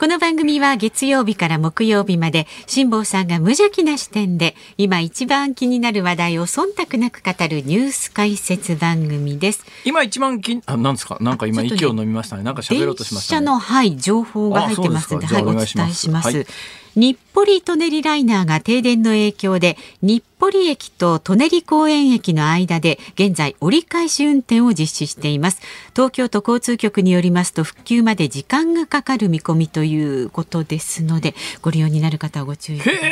この番組は月曜日から木曜日まで辛坊さんが無邪気な視点で今一番気になる話題を忖度なく語るニュース解説番組です。今一番気あなんですか？なんか今息を飲みましたね。なんか喋ろうとしました、ね、電車のはい情報が入ってますのではいお伝えします、はい日暮里舎人ライナーが停電の影響で日暮里駅と舎人公園駅の間で現在折り返し運転を実施しています。東京都交通局によりますと復旧まで時間がかかる見込みということですのでご利用になる方はご注意ください。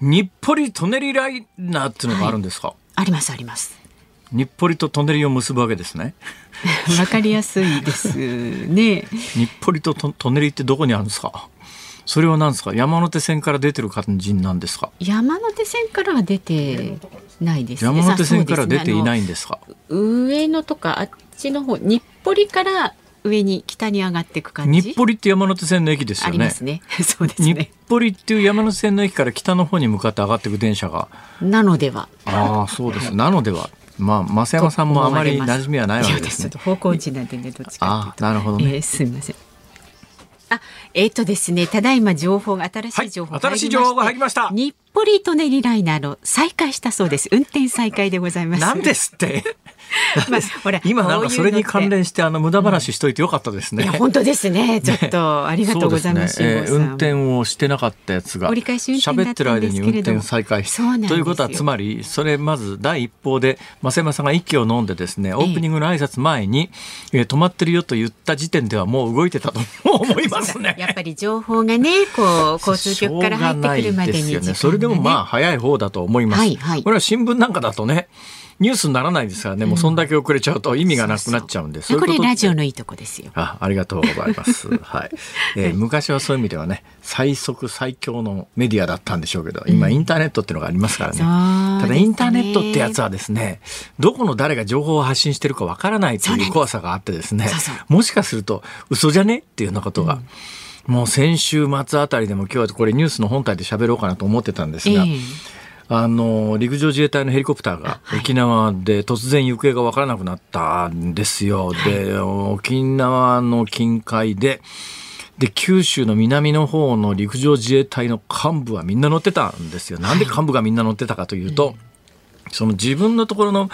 日暮里舎人ライナーっていうのがあるんですか、はい、ありますあります。日暮里と舎人を結ぶわけですね。わかりやすいですね。日暮里と舎人ってどこにあるんですか？それは何ですか？山手線から出てる感じなんですか？山手線からは出てないです、ね、山手線から出ていないんですか、ね、上野とかあっちの方日暮里から上に北に上がっていく感じ？日暮里って山手線の駅ですよね。ね そうですね。日暮里っていう山手線の駅から北の方に向かって上がっていく電車が。なのでは。ああ、そうです。なのでは。まあ、増山さんもあまり馴染みはないわけですね。方向音なんでね、どっちかなるほどね、えー、すみません。あ、えっ、ー、とですね、ただいま情報が新しい情報が入りまし、はい、新しい情報が入りました。日暮里舎人ライナーの再開したそうです。運転再開でございます。なんですって？まあ、ほら今なんかそれに関連してあの無駄話しといてよかったですね。うん、本当です ね。ちょっとありがとうございます。ね。えー、運転をしてなかったやつが。喋ってる間に運転再開ということはつまりそれまず第一報で増山さんが息を飲んでですねオープニングの挨拶前に、えー、止まってるよと言った時点ではもう動いてたと思いますね。やっぱり情報がねこう交通局から入ってくるまでに、ね、それでもまあ早い方だと思います。はいはい、これは新聞なんかだとねニュースにならないですからね、もうそんだけ遅れちゃうと意味がなくなっちゃうんで、これラジオのいいとこですよ。あ、ありがとうございます。はい。えー、昔はそういう意味ではね、最速最強のメディアだったんでしょうけど、今インターネットっていうのがありますからね。うん、ただインターネットってやつはですね、どこの誰が情報を発信してるかわからないという怖さがあってですね、もしかすると嘘じゃねっていうようなことが。うん、もう先週末あたりでも今日はこれニュースの本体で喋ろうかなと思ってたんですが、えーあの陸上自衛隊のヘリコプターが沖縄で突然行方が分からなくなったんですよ。で沖縄の近海でで九州の南の方の陸上自衛隊の幹部はみんな乗ってたんですよ。なんで幹部がみんな乗ってたかというと、その自分のところの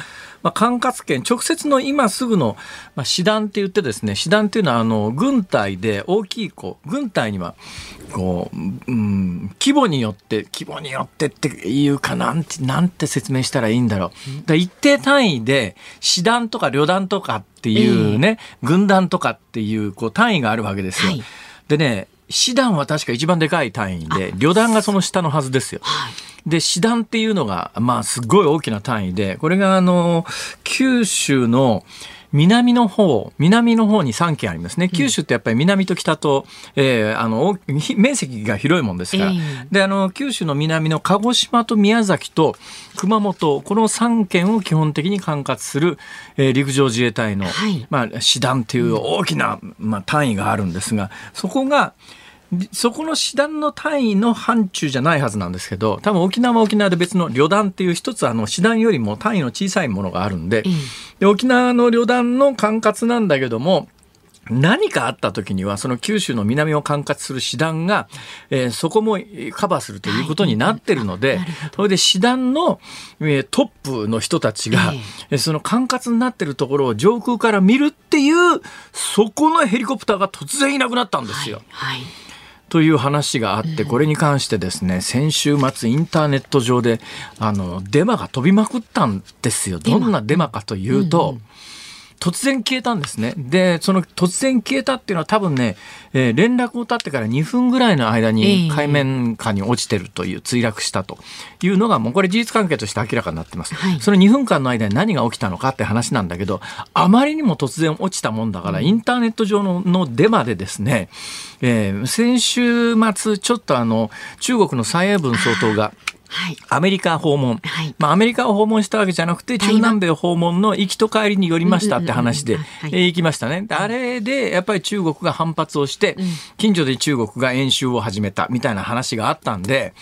まあ、管轄権、直接の今すぐの、まあ、師団って言ってですね、師団っていうのは、あの、軍隊で大きい、こう、軍隊には、こう、うん、規模によって、規模によってっていうかなんて、なんて説明したらいいんだろう。だ一定単位で、師団とか旅団とかっていうね、えー、軍団とかっていう、こう、単位があるわけですよ。はい、でね、師団は確か一番でかい単位で、旅団がその下のはずですよ。はいで、師団っていうのが、まあ、すごい大きな単位で、これが、あの、九州の、南の方、南の方に3県ありますね。九州ってやっぱり南と北と、えー、あの、面積が広いもんですから。えー、で、あの、九州の南の鹿児島と宮崎と熊本、この3県を基本的に管轄する、えー、陸上自衛隊の、はい、まあ、師団っていう大きな、まあ、単位があるんですが、そこが、そこの師団の単位の範疇じゃないはずなんですけど多分沖縄は沖縄で別の旅団っていう一つあの師団よりも単位の小さいものがあるんでうん、で沖縄の旅団の管轄なんだけども何かあった時にはその九州の南を管轄する師団が、えー、そこもカバーするということになってるので、はい、それで師団の、えー、トップの人たちが、えー、その管轄になってるところを上空から見るっていうそこのヘリコプターが突然いなくなったんですよ。はい。はいという話があって、これに関してですね、先週末インターネット上で、あの、デマが飛びまくったんですよ。どんなデマかというと、突然消えたんですね。で、その突然消えたっていうのは多分ね、えー、連絡を絶ってから2分ぐらいの間に海面下に落ちてるという、墜落したというのがもうこれ事実関係として明らかになってます。はい、その2分間の間に何が起きたのかって話なんだけど、あまりにも突然落ちたもんだから、インターネット上ののデマでですね、えー、先週末ちょっとあの、中国の蔡英文総統が、はい、アメリカ訪問、はい、まあ、アメリカを訪問したわけじゃなくて中南米訪問の行きと帰りによりましたって話で、え行きましたね。あれでやっぱり中国が反発をして、近所で中国が演習を始めたみたいな話があったんで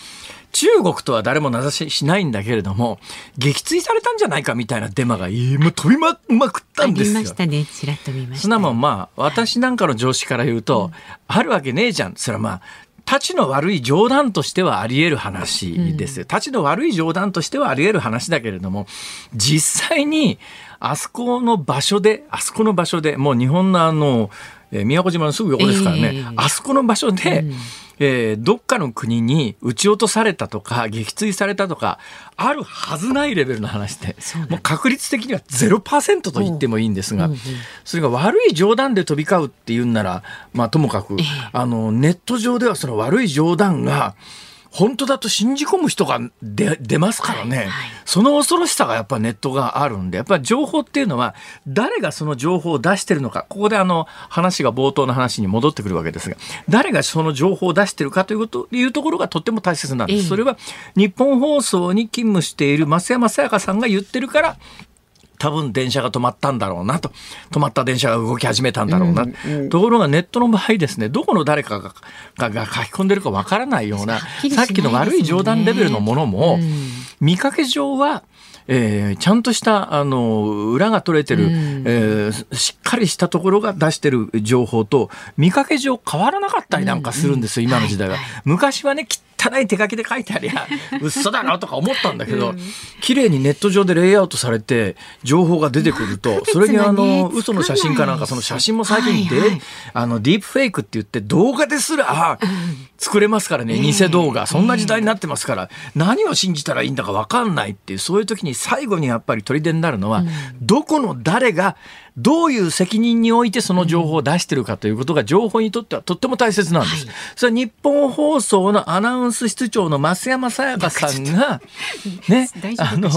中国とは誰も名指ししないんだけれども撃墜されたんじゃないかみたいなデマがもう飛びままくったんですよ。ありましたね。ちらっと見ました、そんなもんまあ私なんかの常識から言うと、あるわけねえじゃん。それはまあ立ちの悪い冗談としてはあり得る話ですよ。立ちの悪い冗談としてはあり得る話だけれども、実際にあそこの場所で、あそこの場所で、もう日本のあの、宮古島のすぐ横ですからね、えー、あそこの場所で、うんえー、どっかの国に撃ち落とされたとか撃墜されたとかあるはずないレベルの話でもう確率的には0%と言ってもいいんですが、それが悪い冗談で飛び交うっていうん。なら、まあ、ともかく、あのネット上ではその悪い冗談が本当だと信じ込む人が出出ますからね、はいはい、その恐ろしさがやっぱネットがあるんでやっぱり情報っていうのは誰がその情報を出してるのかここであの話が冒頭の話に戻ってくるわけですが誰がその情報を出してるかというこというところがとっても大切なんです。それは日本放送に勤務している増山さやかさんが言ってるから多分電車が止まったんだろうなと。止まった電車が動き始めたんだろうな、うんうん、ところがネットの場合ですねどこの誰かががが書き込んでるかわからないような、ね、さっきの悪い冗談レベルのものも、うん、見かけ上はえー、ちゃんとしたあの裏が取れてる、うん、えー、しっかりしたところが出してる情報と見かけ上変わらなかったりなんかするんですよ、うん、今の時代は。昔はね汚い手書きで書いてありゃ 嘘だなとか思ったんだけど、うん、綺麗にネット上でレイアウトされて情報が出てくると それにあの嘘の写真かなんかその写真も最近で、あのディープフェイクって言って動画ですら作れますからね偽動画。そんな時代になってますから何を信じたらいいんだか分かんないっていうそういう時に最後にやっぱり砦になるのはどこの誰がどういう責任においてその情報を出してるかということが情報にとってはとっても大切なんです。はい、それは日本放送のアナウンス室長の増山さやかさんが、ね、あの、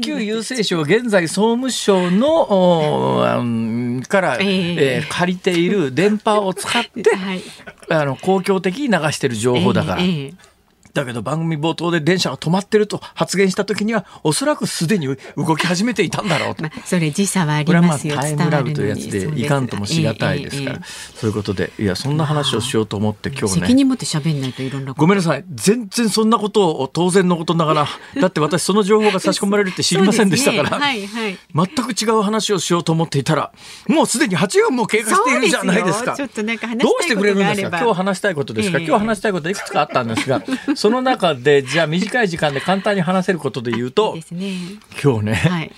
旧郵政省現在総務省のから、えー、えー、借りている電波を使って、はい、あの公共的に流してる情報だから。えーえーだけど番組冒頭で電車が止まってると発言した時にはおそらくすでに動き始めていたんだろうと、まあ、それ時差はありますよ。これはまあタイムラグというやつでいかんともしがたいですから、そういうことでいやそんな話をしようと思って今日ね。責任持って喋んないといろんなごめんなさい。全然そんなことを当然のことながら。だって私その情報が差し込まれるって知りませんでしたから、ね。はいはい、全く違う話をしようと思っていたらもうすでに8分も経過しているじゃないですか。どうしてくれるんですか？今日話したいことですか、えー、今日話したいこといくつかあったんですが その中でじゃあ短い時間で簡単に話せることで言うと、ね、今日ね、はい、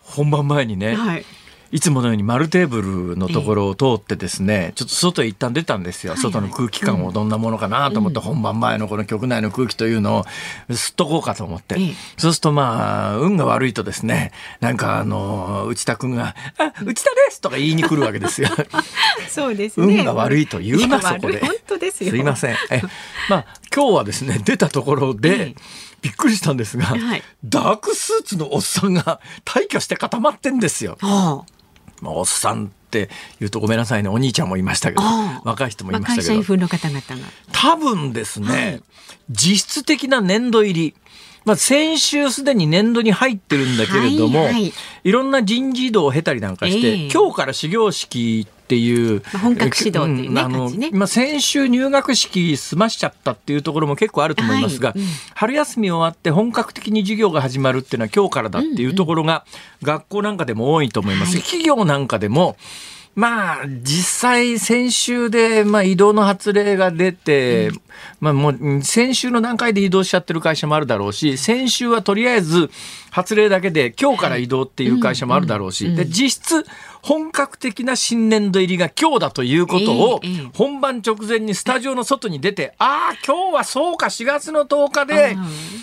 本番前にね、はい。いつものように丸テーブルのところを通ってですね、ちょっと外へ一旦出たんですよ、外の空気感をどんなものかなと思って、本番前のこの局内の空気というのを吸っとこうかと思って、そうするとまあ運が悪いとですねなんかあの内田君が「あ内田です!」とか言いに来るわけですよ。そうですね、運が悪いと言うなそこで。本当ですよ。すいません。え。まあ今日はですね 出たところで、びっくりしたんですが、はい、ダークスーツのおっさんが退去して固まってんですよ。はあ。まあ、おっさんって言うとごめんなさいねお兄ちゃんもいましたけど若い人もいましたけど、まあ、の方々が。多分ですね、はい、実質的な年度入り。まあ、先週すでに年度に入ってるんだけれども、はいはい、いろんな人事異動を経たりなんかして、えー、今日から始業式っていう、まあ、本格指導っていうね、あの、ね、まあ、先週入学式済ましちゃったっていうところも結構あると思いますが、はいうん、春休み終わって本格的に授業が始まるっていうのは今日からだっていうところが、学校なんかでも多いと思います。企業なんかでもまあ、実際先週で、まあ、移動の発令が出て、うん、まあ、もう先週の段階で移動しちゃってる会社もあるだろうし、先週はとりあえず発令だけで今日から移動っていう会社もあるだろうし、で実質本格的な新年度入りが今日だということを、本番直前にスタジオの外に出て、ああ、今日はそうか、4月の10日で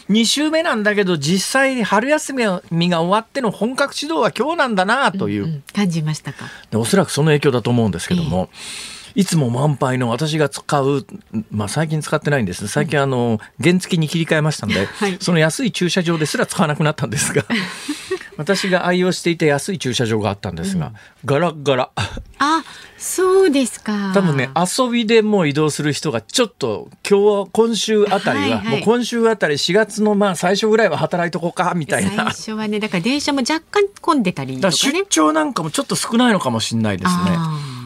2週目なんだけど、実際に春休みが終わっての本格指導は今日なんだなという、うんうん、感じましたか？おそらくその影響だと思うんですけども。いつも満杯の私が使う、まあ、最近使ってないんです。最近あの原付に切り替えましたので、はい、その安い駐車場ですら使わなくなったんですが 私が愛用していた安い駐車場があったんですが、うん、ガラガラ。あ、そうですか。多分ね、遊びでもう移動する人がちょっと今日、今週あたりは、はいはい、もう今週あたり4月のまあ最初ぐらいは働いとこうか、みたいな。最初はね、だから電車も若干混んでたりとか、ね、出張なんかもちょっと少ないのかもしれないですね。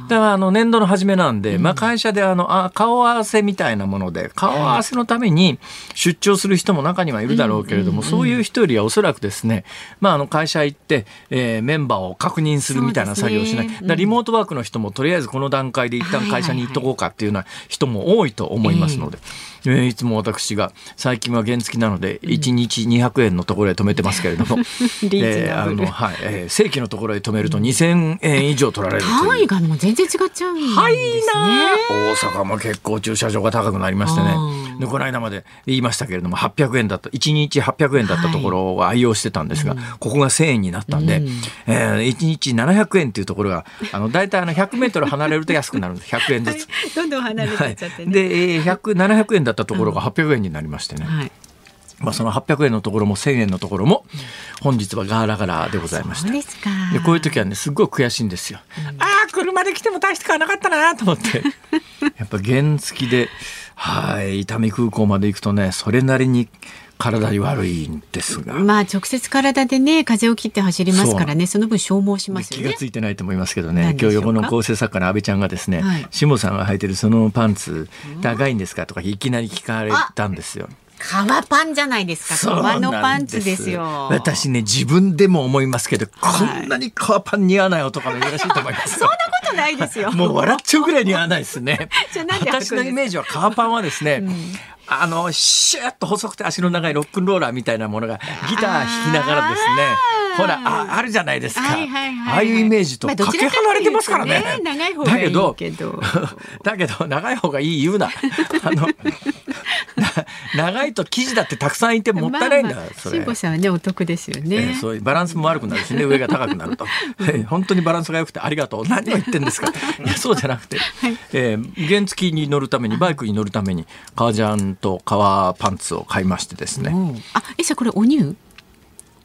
だからあの年度の初めなんで、まあ、会社であのあ顔合わせみたいなもので顔合わせのために出張する人も中にはいるだろうけれども、そういう人よりはおそらくですね、まあ、あの会社行って、えー、メンバーを確認するみたいな作業をしない、ね、リモートワークの人もとりあえずこの段階で一旦会社に行っとこうかっていうような人も多いと思いますので。えー、いつも私が最近は原付なので1日200円のところへ止めてますけれども、えー、あのはいえー、正規のところへ止めると2000円以上取られるという。単位がもう全然違っちゃうんですね。はい大阪も結構駐車場が高くなりましてね。でこの間まで言いましたけれども800円だった1日800円だったところを愛用してたんですが、はい、ここが1000円になったんで、うん、えー、1日700円っていうところがあの大体あの100メートル離れると安くなるんです。100円ずつ。どんどん離れてっちゃって、ね。はい、で、えー、700円だったところが800円になりましてね。はいまあ、その800円のところも1000円のところも本日はガラガラでございました。でこういう時はねすごい悔しいんですよ、うん、ああ車で来ても大して変わらなかったなと思って。やっぱ原付ではい伊丹空港まで行くとねそれなりに体に悪いんですが。まあ直接体でね風を切って走りますからねその分消耗します、ね、気がついてないと思いますけどね今日横の構成作家の安倍ちゃんがですね、はい、下さんが履いてるそのパンツ高いんですか？とかいきなり聞かれたんですよ。革パンじゃないですか。革のパンツですよ。私ね、自分でも思いますけど、こんなに革パン似合わない男が珍しいと思います。そんなことないですよ。もう笑っちゃうぐらい似合わないですね。私のイメージは革パンはですね、うんあの、シューッと細くて足の長いロックンローラーみたいなものがギター弾きながらですね、ほら、ああるじゃないですか、はいはいはい。ああいうイメージとかけ離れてますからね。まあ、長い方がいい けど。だけど、長い方がいい言うな。あの、長いと生地だってたくさんいてもったいないんだ、まあまあ、それ。辛さんはね、お得ですよね、えー、そういうバランスも悪くなるしね、上が高くなると。えー、本当にバランスが良くてありがとう。何を言ってんですか。いや、そうじゃなくて、はい、えー、原付に乗るために、バイクに乗るために、革ジャンと革パンツを買いましてですね。あ、え、じゃこれお乳？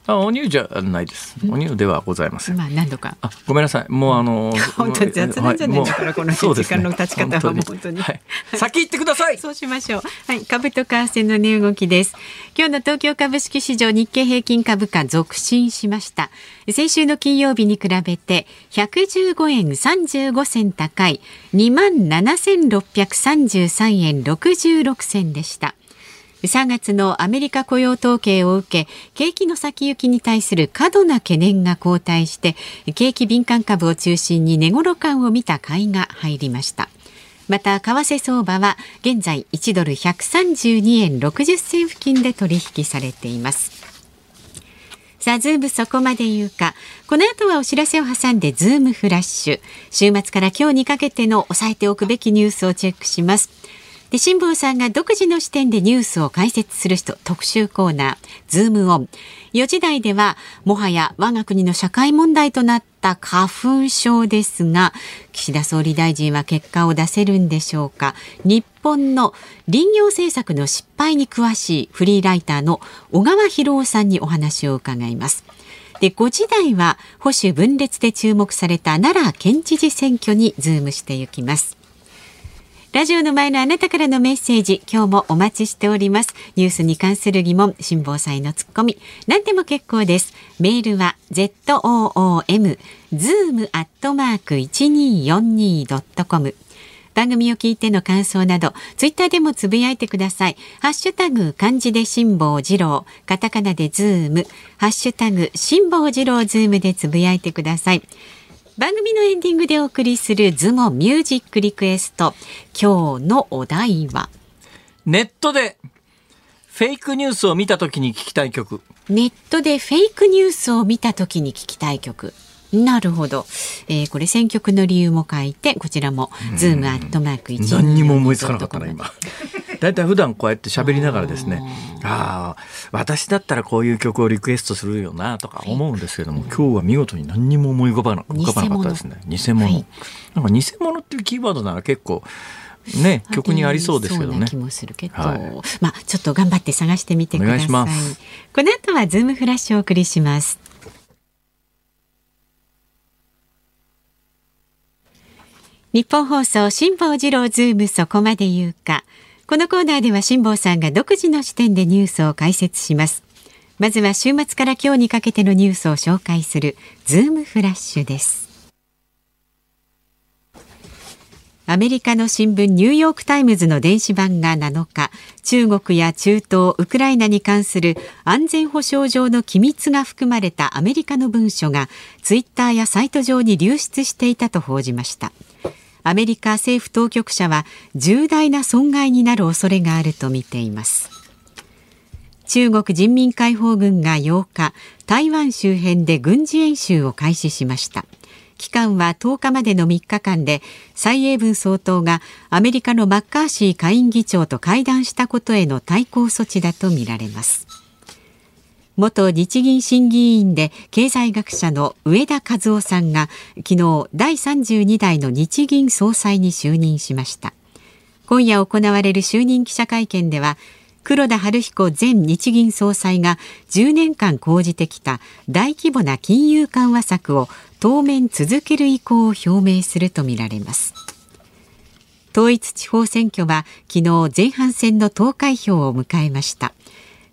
あ、お乳じゃないです。お乳ではございません。まあ、何度か。あ、ごめんなさい。もう、あの。本当雑なんじゃないから、この時間の立ち方は本当に。はい、先行ってください。そうしましょう。はい、株と為替の値動きです。今日の東京株式市場日経平均株価続伸しました。先週の金曜日に比べて115円35銭高い2万7633円66銭でした。3月のアメリカ雇用統計を受け景気の先行きに対する過度な懸念が後退して景気敏感株を中心に値頃感を見た買いが入りましたまた為替相場は現在1ドル132円60銭付近で取引されていますさあ、ズームそこまで言うか。この後はお知らせを挟んで、ズームフラッシュ。週末から今日にかけての押さえておくべきニュースをチェックします。で辛坊さんが独自の視点でニュースを解説する人特集コーナーズームオン。4時台ではもはや我が国の社会問題となった花粉症ですが岸田総理大臣は結果を出せるんでしょうか。日本の林業政策の失敗に詳しいフリーライターの小川博夫さんにお話を伺います。で5時台は保守分裂で注目された奈良県知事選挙にズームしていきます。ラジオの前のあなたからのメッセージ、今日もお待ちしております。ニュースに関する疑問、辛坊さんへのツッコミ、何でも結構です。メールは zoom zoom アットマーク 1242.com 番組を聞いての感想など、ツイッターでもつぶやいてください。ハッシュタグ漢字で辛坊治郎、カタカナでズーム、ハッシュタグ辛坊治郎ズームでつぶやいてください。番組のエンディングでお送りするズモミュージックリクエスト今日のお題は？ネットでフェイクニュースを見た時に聞きたい曲。ネットでフェイクニュースを見た時に聞きたい曲なるほど、えー、これ選曲の理由も書いてこちらもズームアットマーク一何にも思いつかなかったな今。だいたい普段こうやって喋りながらですねああ私だったらこういう曲をリクエストするよなとか思うんですけども、今日は見事に何にも思い浮かばな浮かばなかったですね。偽物、はい、なんか偽物っていうキーワードなら結構ね、曲にありそうですけどね。気もするけど、はい、まあちょっと頑張って探してみてください。いこの後はズームフラッシュをお送りします。ニッポン放送辛坊治郎ズームそこまで言うか。このコーナーでは辛坊さんが独自の視点でニュースを解説します。まずは週末から今日にかけてのニュースを紹介するズームフラッシュです。アメリカの新聞ニューヨークタイムズの電子版が7日、中国や中東、ウクライナに関する安全保障上の機密が含まれたアメリカの文書がツイッターやサイト上に流出していたと報じました。アメリカ政府当局者は重大な損害になる恐れがあると見ています。中国人民解放軍が8日、台湾周辺で軍事演習を開始しました。期間は10日までの3日間で蔡英文総統がアメリカのマッカーシー下院議長と会談したことへの対抗措置だとみられます元日銀審議員で経済学者の上田和夫さんが昨日第32代の日銀総裁に就任しました。今夜行われる就任記者会見では黒田晴彦前日銀総裁が10年間講じてきた大規模な金融緩和策を当面続ける意向を表明するとみられます。統一地方選挙は昨日前半戦の投開票を迎えました。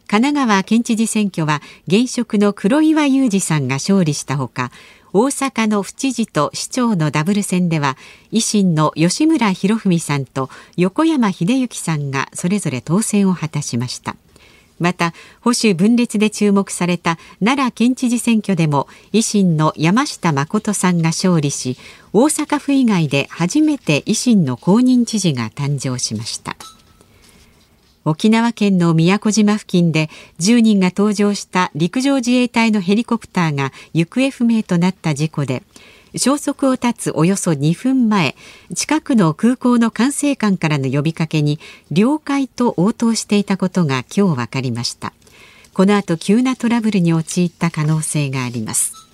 神奈川県知事選挙は現職の黒岩祐二さんが勝利したほか大阪の府知事と市長のダブル選では維新の吉村博文さんと横山秀幸さんがそれぞれ当選を果たしました。また保守分裂で注目された奈良県知事選挙でも維新の山下誠さんが勝利し大阪府以外で初めて維新の公認知事が誕生しました。沖縄県の宮古島付近で10人が搭乗した陸上自衛隊のヘリコプターが行方不明となった事故で消息を絶つおよそ2分前近くの空港の管制官からの呼びかけに了解と応答していたことが今日分かりました。この後急なトラブルに陥った可能性があります。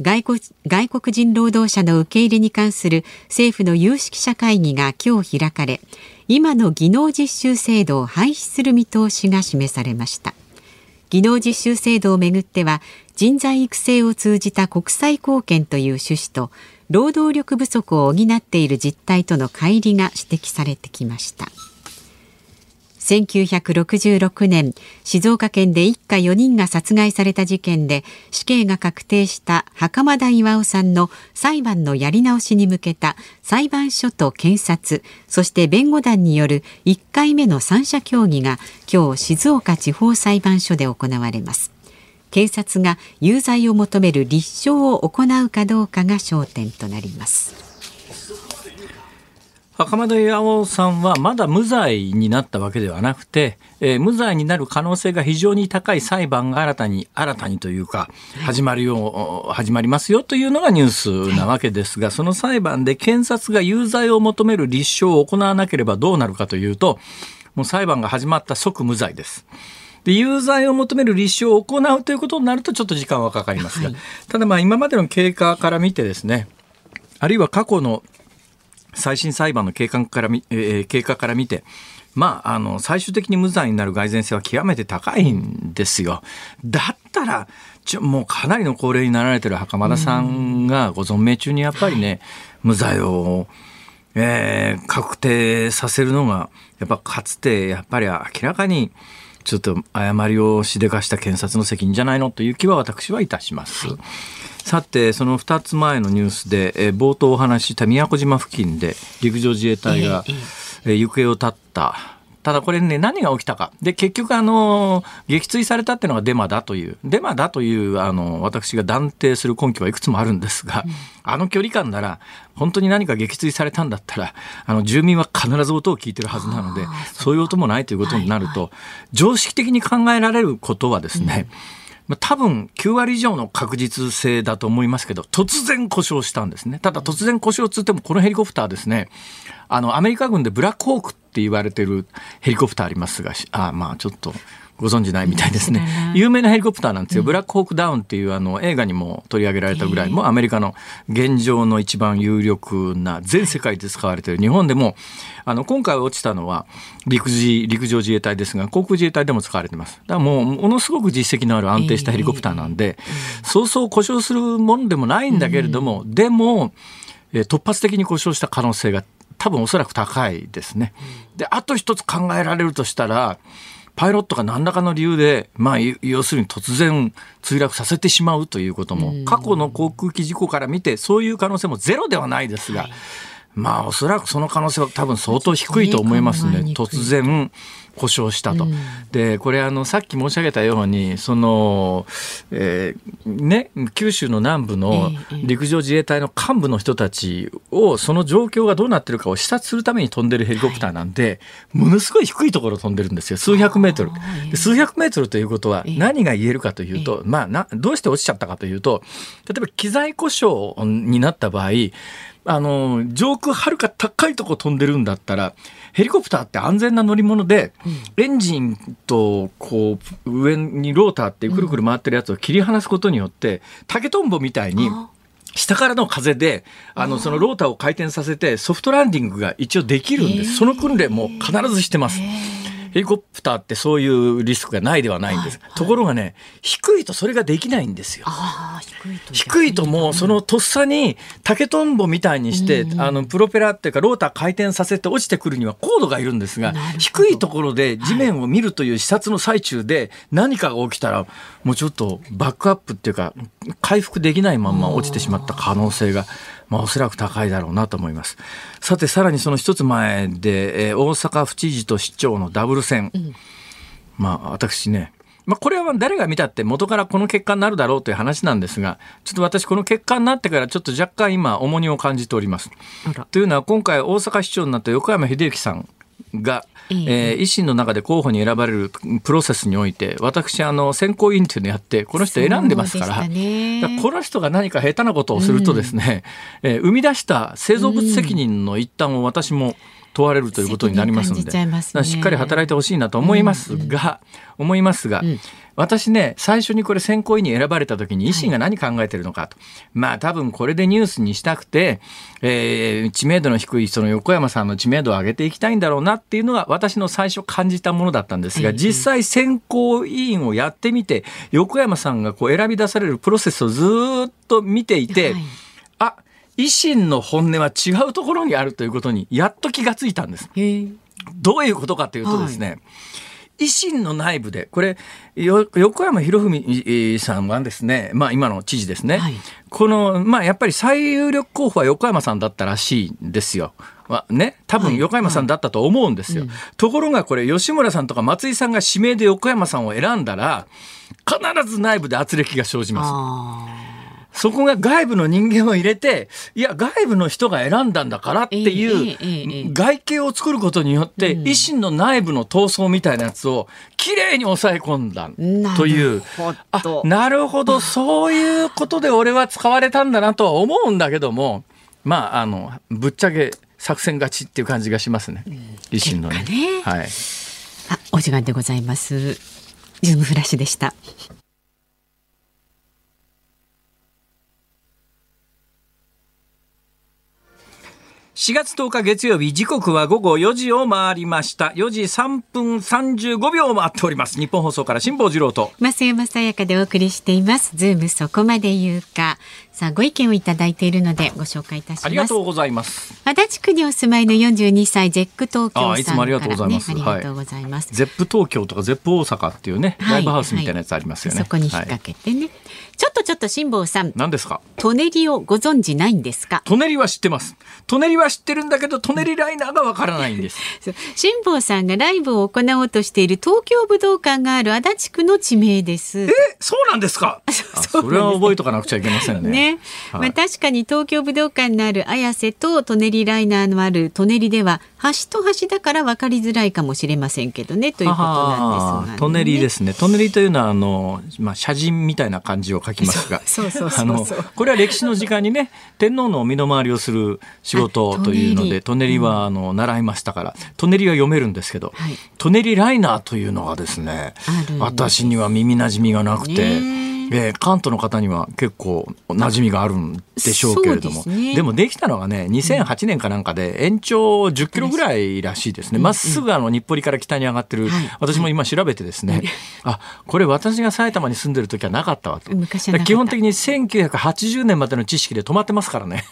外国外国人労働者の受け入れに関する政府の有識者会議が今日開かれ今の技能実習制度を廃止する見通しが示されました。技能実習制度をめぐっては人材育成を通じた国際貢献という趣旨と労働力不足を補っている実態との乖離が指摘されてきました。1966年静岡県で一家4人が殺害された事件で死刑が確定した袴田巌さんの裁判のやり直しに向けた裁判所と検察そして弁護団による1回目の三者協議が今日静岡地方裁判所で行われます。検察が有罪を求める立証を行うかどうかが焦点となります。袴田巌さんはまだ無罪になったわけではなくて、えー、無罪になる可能性が非常に高い裁判が新たに新たにというか始まるよ始まりますよというのがニュースなわけですが、その裁判で検察が有罪を求める立証を行わなければどうなるかというともう裁判が始まった即無罪です。で有罪を求める立証を行うということになるとちょっと時間はかかりますが、はい、ただまあ今までの経過から見てですねあるいは過去の最新裁判の経過からえー、経過から見て、まあ、あの、最終的に無罪になる蓋然性は極めて高いんですよ。だったら、ちょもうかなりの高齢になられてる袴田さんがご存命中にやっぱりね、無罪を、えー、確定させるのが、やっぱかつて、やっぱり明らかに、ちょっと誤りをしでかした検察の責任じゃないのという気は私はいたします。はいさてその2つ前のニュースで、えー、冒頭お話した宮古島付近で陸上自衛隊が、えー、行方を絶った。ただこれね、何が起きたか。で、結局あの、撃墜されたっていうのがデマだという、デマだという、あの、私が断定する根拠はいくつもあるんですが、うん、あの距離感なら、本当に何か撃墜されたんだったら、あの、住民は必ず音を聞いてるはずなので、そういう音もないということになると、はいはい、常識的に考えられることはですね、うんまあ、多分9割以上の確実性だと思いますけど、突然故障したんですね。ただ突然故障つっても、このヘリコプターですね、あの、アメリカ軍でブラックホークって言われてるヘリコプターありますが、あまあちょっと、ご存知ないみたいですね。有名なヘリコプターなんですよ。ブラックホークダウンっていうあの映画にも取り上げられたぐらい、もうアメリカの現状の一番有力な全世界で使われている日本でもあの今回落ちたのは陸自陸上自衛隊ですが航空自衛隊でも使われてます。だからもうものすごく実績のある安定したヘリコプターなんで、そうそう故障するものでもないんだけれども、でもえ突発的に故障した可能性が多分おそらく高いですね。であと一つ考えられるとしたらパイロットが何らかの理由で、まあ、要するに突然墜落させてしまうということも、過去の航空機事故から見て、そういう可能性もゼロではないですが、はい、まあ、おそらくその可能性は多分相当低いと思いますね。突然、故障したと。うん、でこれあのさっき申し上げたようにその、えー、ね、九州の南部の陸上自衛隊の幹部の人たちをその状況がどうなってるかを視察するために飛んでるヘリコプターなんで、はい、ものすごい低いところを飛んでるんですよ。数百メートル。で数百メートルということは何が言えるかというと、まあなどうして落ちちゃったかというと例えば機材故障になった場合あの上空はるか高いとこ飛んでるんだったらヘリコプターって安全な乗り物で、うん、エンジンとこう上にローターってくるくる回ってるやつを切り離すことによって、竹とんぼみたいに下からの風であのそのローターを回転させてソフトランディングが一応できるんです、その訓練も必ずしてます。ヘリコプターってそういうリスクがないではないんです。はいはい、ところがね、低いとそれができないんですよ。低いともうそのとっさに竹とんぼみたいにして、うんうん、あのプロペラっていうかローター回転させて落ちてくるには高度がいるんですが、低いところで地面を見るという視察の最中で何かが起きたら、もうちょっとバックアップっていうか回復できないまま落ちてしまった可能性が。まあ、おそらく高いだろうなと思います。さて、さらにその一つ前で、えー、大阪府知事と市長のダブル選。うん、まあ、私ね、まあ、これは誰が見たって元からこの結果になるだろうという話なんですが、ちょっと私この結果になってからちょっと若干今重荷を感じております。というのは今回大阪市長になった横山秀幸さんが、えー、維新の中で候補に選ばれるプロセスにおいて私あの選考委員っていうのをやってこの人選んでますから、ね、この人が何か下手なことをするとですね、うん、えー、生み出した製造物責任の一端を私も問われるということになりますので、ね、しっかり働いてほしいなと思いますが、うん、思いますが、うん、私ね最初にこれ選考委員に選ばれた時に維新が何考えてるのかと、はい、まあ多分これでニュースにしたくて、えー、知名度の低いその横山さんの知名度を上げていきたいんだろうなっていうのが私の最初感じたものだったんですが、実際選考委員をやってみて横山さんがこう選び出されるプロセスをずっと見ていて、はい、あ維新の本音は違うところにあるということにやっと気がついたんです。どういうことかというとですね、はい維新の内部で、これ、横山博文さんはですね、まあ今の知事ですね、はい、この、まあやっぱり最有力候補は横山さんだったらしいんですよ。まあ、ね、多分横山さんだったと思うんですよ。はいはいうん、ところがこれ、吉村さんとか松井さんが指名で横山さんを選んだら、必ず内部で圧力が生じます。そこが外部の人間を入れて、いや、外部の人が選んだんだからっていう外形を作ることによって、維新の内部の闘争みたいなやつをきれいに抑え込んだという。あ、なるほど、そういうことで俺は使われたんだなとは思うんだけども、まあ、あの、ぶっちゃけ作戦勝ちっていう感じがしますね。維新のね。ねはい。あ、お時間でございます。ズームフラッシュでした。4月10日月曜日時刻は午後4時を回りました。4時3分35秒回っております。ニッポン放送から辛坊治郎と。増山さやかでお送りしています。ズームそこまで言うか。さあご意見をいただいているのでご紹介いたします。ありがとうございます。足立区にお住まいの42歳 Zepp 東京さんから、ね、いつもありがとうございます、ありがとうございます、はい、 Zepp 東京とか Zepp 大阪っていうね、はい、ライブハウスみたいなやつありますよね、はい、そこに引っ掛けてね、はい、ちょっとちょっと辛坊さん。何ですか？舎人をご存知ないんですか？舎人は知ってます。トネリは知ってるんだけどトネリライナーがわからないんです。辛坊さんがライブを行おうとしている東京武道館がある足立区の地名です。え？そうなんですか？それは覚えとかなくちゃいけませんね。ね、まあ確かに東京武道館のある綾瀬と舎人ライナーのある舎人では端と端だから分かりづらいかもしれませんけどねということなんですが、ね、舎人ですね。舎人というのはあの、まあ、写真みたいな感じを書きますが。これは歴史の時間にね天皇の身の回りをする仕事というので舎人はあの習いましたから。舎人は読めるんですけど舎人ライナーというのはですね私には耳なじみがなくて。えー、関東の方には結構馴染みがあるんでしょうけれども、ね、でもできたのがね2008年かなんかで延長10キロぐらいらしいですね。ま、っすぐあの日暮里から北に上がってる、はい、私も今調べてですね、はい、あこれ私が埼玉に住んでる時はなかったわと。基本的に1980年までの知識で止まってますからね。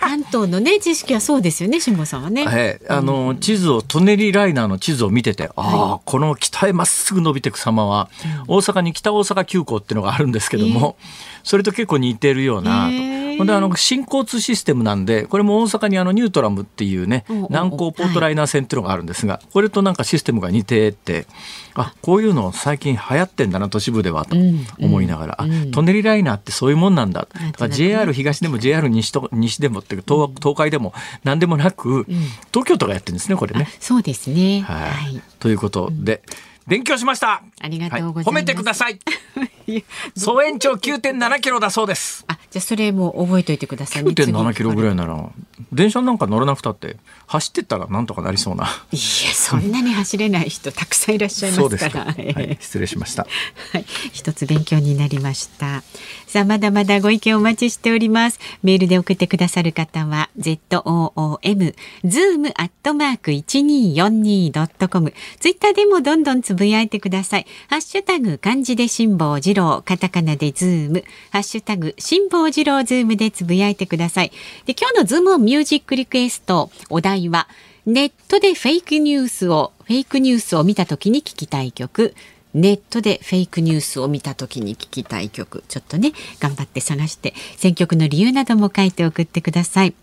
関東のね知識はそうですよね辛坊さんはね、はい、あの、地図をトネリライナーの地図を見てて、ああこの北へまっすぐ伸びていく様は、大阪に北大阪急行っていうのがあるんですけども、それと結構似てるようなと。ほんであの新交通システムなんでこれも大阪にあのニュートラムっていうね南港ポートライナー線っていうのがあるんですが、これとなんかシステムが似ててあこういうの最近流行ってんだな都市部ではと思いながら、うんうん、あトネリライナーってそういうもんなんだ。だから JR 東でも JR 西と西でもっていう東東海でも何でもなく、東京都がやってるんですねこれね。そうですね、はい、ということで。勉強しました。ありがとうございます。はい、褒めてください。総延長9.7キロだそうです。あ、じゃあそれも覚えておいてください、ね。9.7キロぐらいなら電車なんか乗らなくたって走ってったらなんとかなりそうな。いやそんなに走れない人たくさんいらっしゃいますから。はい、失礼しました。はい、一つ勉強になりました。さあまだまだご意見お待ちしております。メールで送ってくださる方は z o o m zoom アットマーク一二四二ドットコム。ツイッターでもどんどんつぶぶやいてください。ハッシュタグ漢字で辛坊治郎、カタカナでズーム、ハッシュタグ辛坊治郎ズームでつぶやいてください。で今日のズームミュージックリクエストお題はネットでフェイクニュースをフェイクニュースを見た時に聞きたい曲。ネットでフェイクニュースを見た時に聞きたい曲ちょっとね頑張って探して選曲の理由なども書いて送ってください。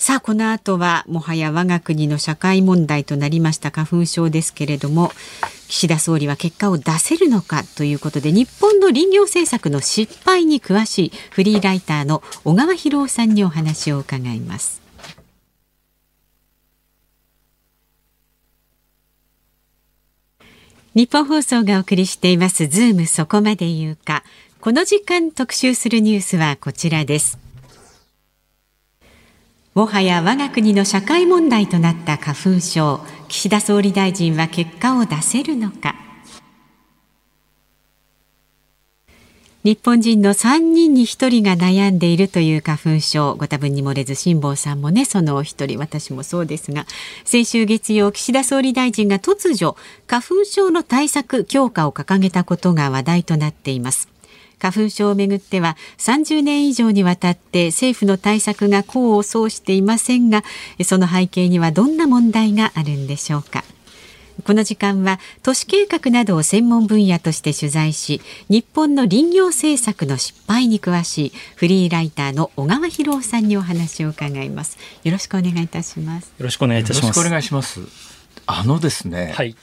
さあこの後はもはや我が国の社会問題となりました花粉症ですけれども岸田総理は結果を出せるのかということで日本の林業政策の失敗に詳しいフリーライターの小川博夫さんにお話を伺います。日本放送がお送りしていますズームそこまで言うか。この時間特集するニュースはこちらです。もはや我が国の社会問題となった花粉症岸田総理大臣は結果を出せるのか。日本人の3人に1人が悩んでいるという花粉症ご多分に漏れず辛坊さんもねそのお一人私もそうですが先週月曜岸田総理大臣が突如花粉症の対策強化を掲げたことが話題となっています。花粉症をめぐっては30年以上にわたって政府の対策が功を奏していませんがその背景にはどんな問題があるんでしょうか。この時間は都市計画などを専門分野として取材し日本の林業政策の失敗に詳しいフリーライターの小川博夫さんにお話を伺います。よろしくお願いいたします。よろしくお願いいたします。お願いします。あのですねはい。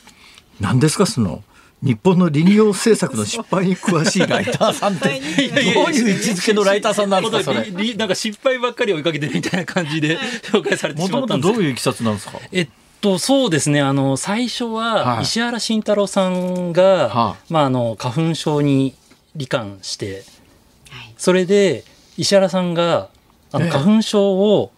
何ですかその日本の林業政策の失敗に詳しいライターさんってどういう位置づけのライターさんなんですかそれ。なんか失敗ばっかり追いかけてるみたいな感じで紹介されてしまったんですどういういきさつなんですか？えっとそうですね。あの最初は石原慎太郎さんが、はい、まあ、あの花粉症に罹患して、それで石原さんがあの花粉症を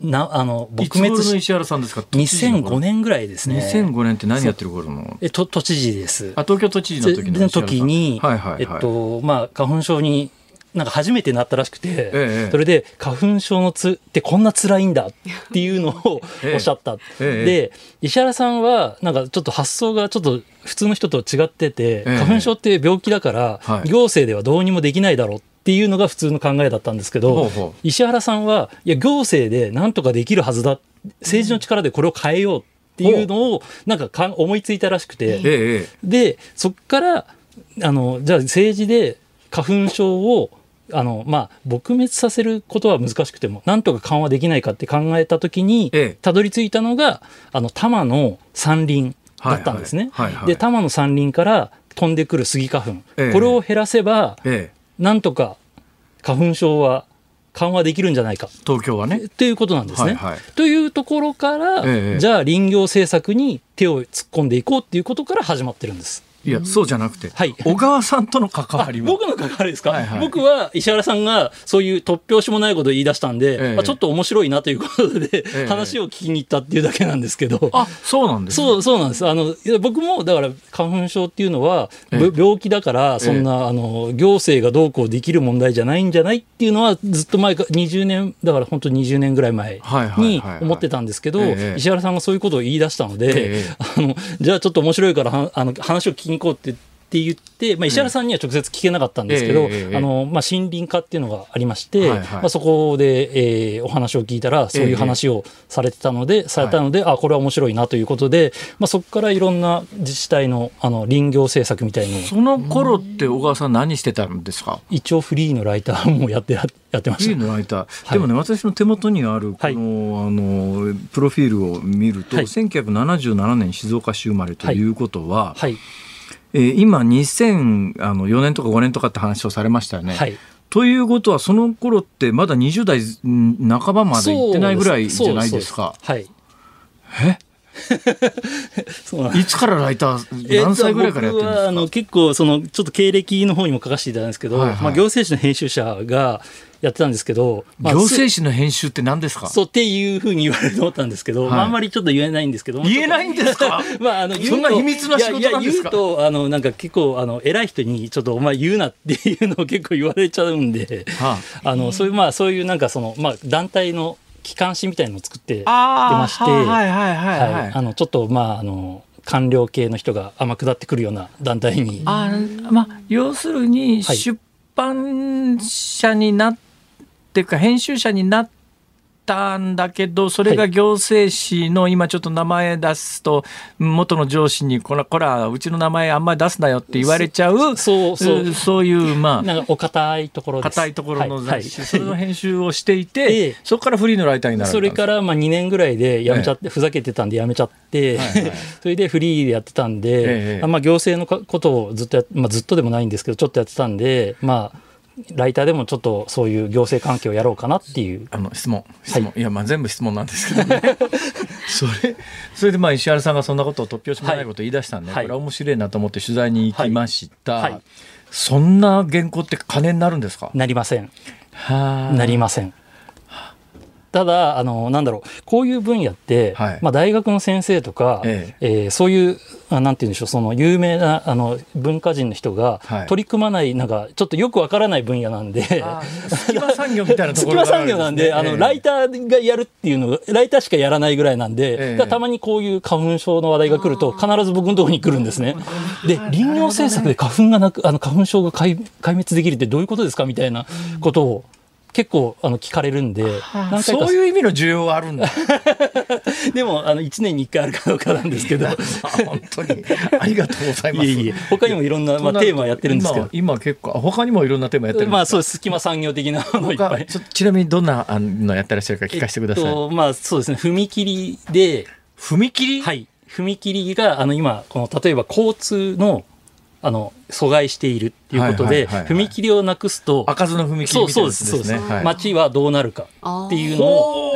なあの撲滅し石原さんですか？2005年ぐらいですね。2005年って何やってる頃の？えと都知事です。あ東京都知事の時の時に、はいはいはい、えっとまあ花粉症になんか初めてなったらしくて、ええ、それで花粉症のつってこんな辛いんだっていうのを おっしゃった、え、で石原さんはなんかちょっと発想がちょっと普通の人と違ってて、花粉症って病気だから、行政ではどうにもできないだろうっていうのが普通の考えだったんですけど、石原さんはいや行政でなんとかできるはずだ。政治の力でこれを変えようっていうのをなんかか思いついたらしくて、でそこからあのじゃあ政治で花粉症をあのまあ、撲滅させることは難しくてもなんとか緩和できないかって考えた時に、たどり着いたのがあの多摩の山林だったんですね。で多摩の山林から飛んでくるスギ花粉、えこれを減らせば、え。なんとか花粉症は緩和できるんじゃないか東京はねっていうことなんですね。はいはい、というところから、ええ、じゃあ林業政策に手を突っ込んでいこうっていうことから始まってるんです。いや、そうじゃなくて、はい、小川さんとの関わりは僕の関わりですか、はいはい、僕は石原さんがそういう突拍子もないことを言い出したんで、ええ、ちょっと面白いなということで、え、話を聞きに行ったっていうだけなんですけど、あそうなんです、ね、そうそうなんです。あの僕もだから花粉症っていうのは、病気だからそんな、あの行政がどうこうできる問題じゃないんじゃないっていうのはずっと前か20年だから本当に20年ぐらい前に思ってたんですけど、石原さんがそういうことを言い出したので、あのじゃあちょっと面白いからあの話を聞きに行こうってって言って、まあ、石原さんには直接聞けなかったんですけど、えー、あのまあ、森林課っていうのがありまして、はいはい、まあ、そこで、えー、お話を聞いたらそういう話をされてたので、えー、されたので、はい、あこれは面白いなということで、まあ、そこからいろんな自治体のあの林業政策みたいのその頃って小川さん何してたんですか？一応フリーのライターもやってやってました。フリーのライター、はい、でもね私の手元にあるこの,、あのプロフィールを見ると、はい、1977年静岡市生まれということは、はいえー、今2004年とか5年とかって話をされましたよね。はいということはその頃ってまだ20代半ばまで行ってないぐらいじゃないですか。はい、え？いつからライター何歳ぐらいからやってるんですか、あの結構そのちょっと経歴の方にも書かせていただいたんですけど、はいはい、まあ、行政誌の編集者がやってたんですけど、まあ、行政誌の編集って何ですか？そうっていうふうに言われると思ったんですけど、はい、まあ、あんまりちょっと言えないんですけど言えないんですか？まああのそんな秘密な仕事なんですか？言うとあのなんか結構あの偉い人にちょっとお前言うなっていうのを結構言われちゃうんで、はあ、あのそういうまあそういうなんかそのまあ団体の機関紙みたいのを作ってまして、はいはいはいはい、あのちょっとまああの官僚系の人が天下ってくるような団体に。あまあ、要するに出版社になっっていうか編集者になったんだけどそれが行政誌の今ちょっと名前出すと元の上司にこらこらうちの名前あんまり出すなよって言われちゃうそうそうそう。いうまあ。なんかお堅いところ硬いところの雑誌、それの編集をしていて、そこからフリーのライターになるそれからまあ2年ぐらいでやめちゃって、ふざけてたんでやめちゃって、それでフリーでやってたんで、まあ行政のことをずっとや、まあ、ずっとでもないんですけどちょっとやってたんでまあライターでもちょっとそういう行政関係をやろうかなっていう。あの質問。質問、はい、いやまあ全部質問なんですけどね。それそれでまあ石原さんがそんなことを突拍子もないことを言い出したんで、はい、これは面白いなと思って取材に行きました、はい、そんな原稿って金になるんですか？なりません。なりません。ただあのなんだろう。こういう分野って、はい、まあ、大学の先生とか、ええ。えー、そういうあなんて言うんでしょうその有名なあの文化人の人が取り組まない、なんかちょっとよくわからない分野なんで。隙間産業みたいなところ、ね、隙間産業なんで、あのライターがやるっていうのライターしかやらないぐらいなんで、たまにこういう花粉症の話題が来ると必ず僕のところに来るんですね。で林業政策で花粉がなくあの花粉症が壊滅できるってどういうことですかみたいなことを結構あの聞かれるんで、そういう意味の需要はあるんだ。でもあの1年に1回あるかどうかなんですけど。本当に。ありがとうございます。いえいえ。他にもいろんな、まあ、テーマやってるんですけど。今結構他にもいろんなテーマやってるまあそう隙間産業的なものいっぱい。ちなみにどんなのやってらっしゃるか聞かせてください、えっと、まあそうですね。踏切で。踏切？はい。踏切があの今この例えば交通のあの阻害しているっていうことで、踏切をなくすと開かずの踏切みたいなですね。そうですはい、街はどうなるかっていうのを。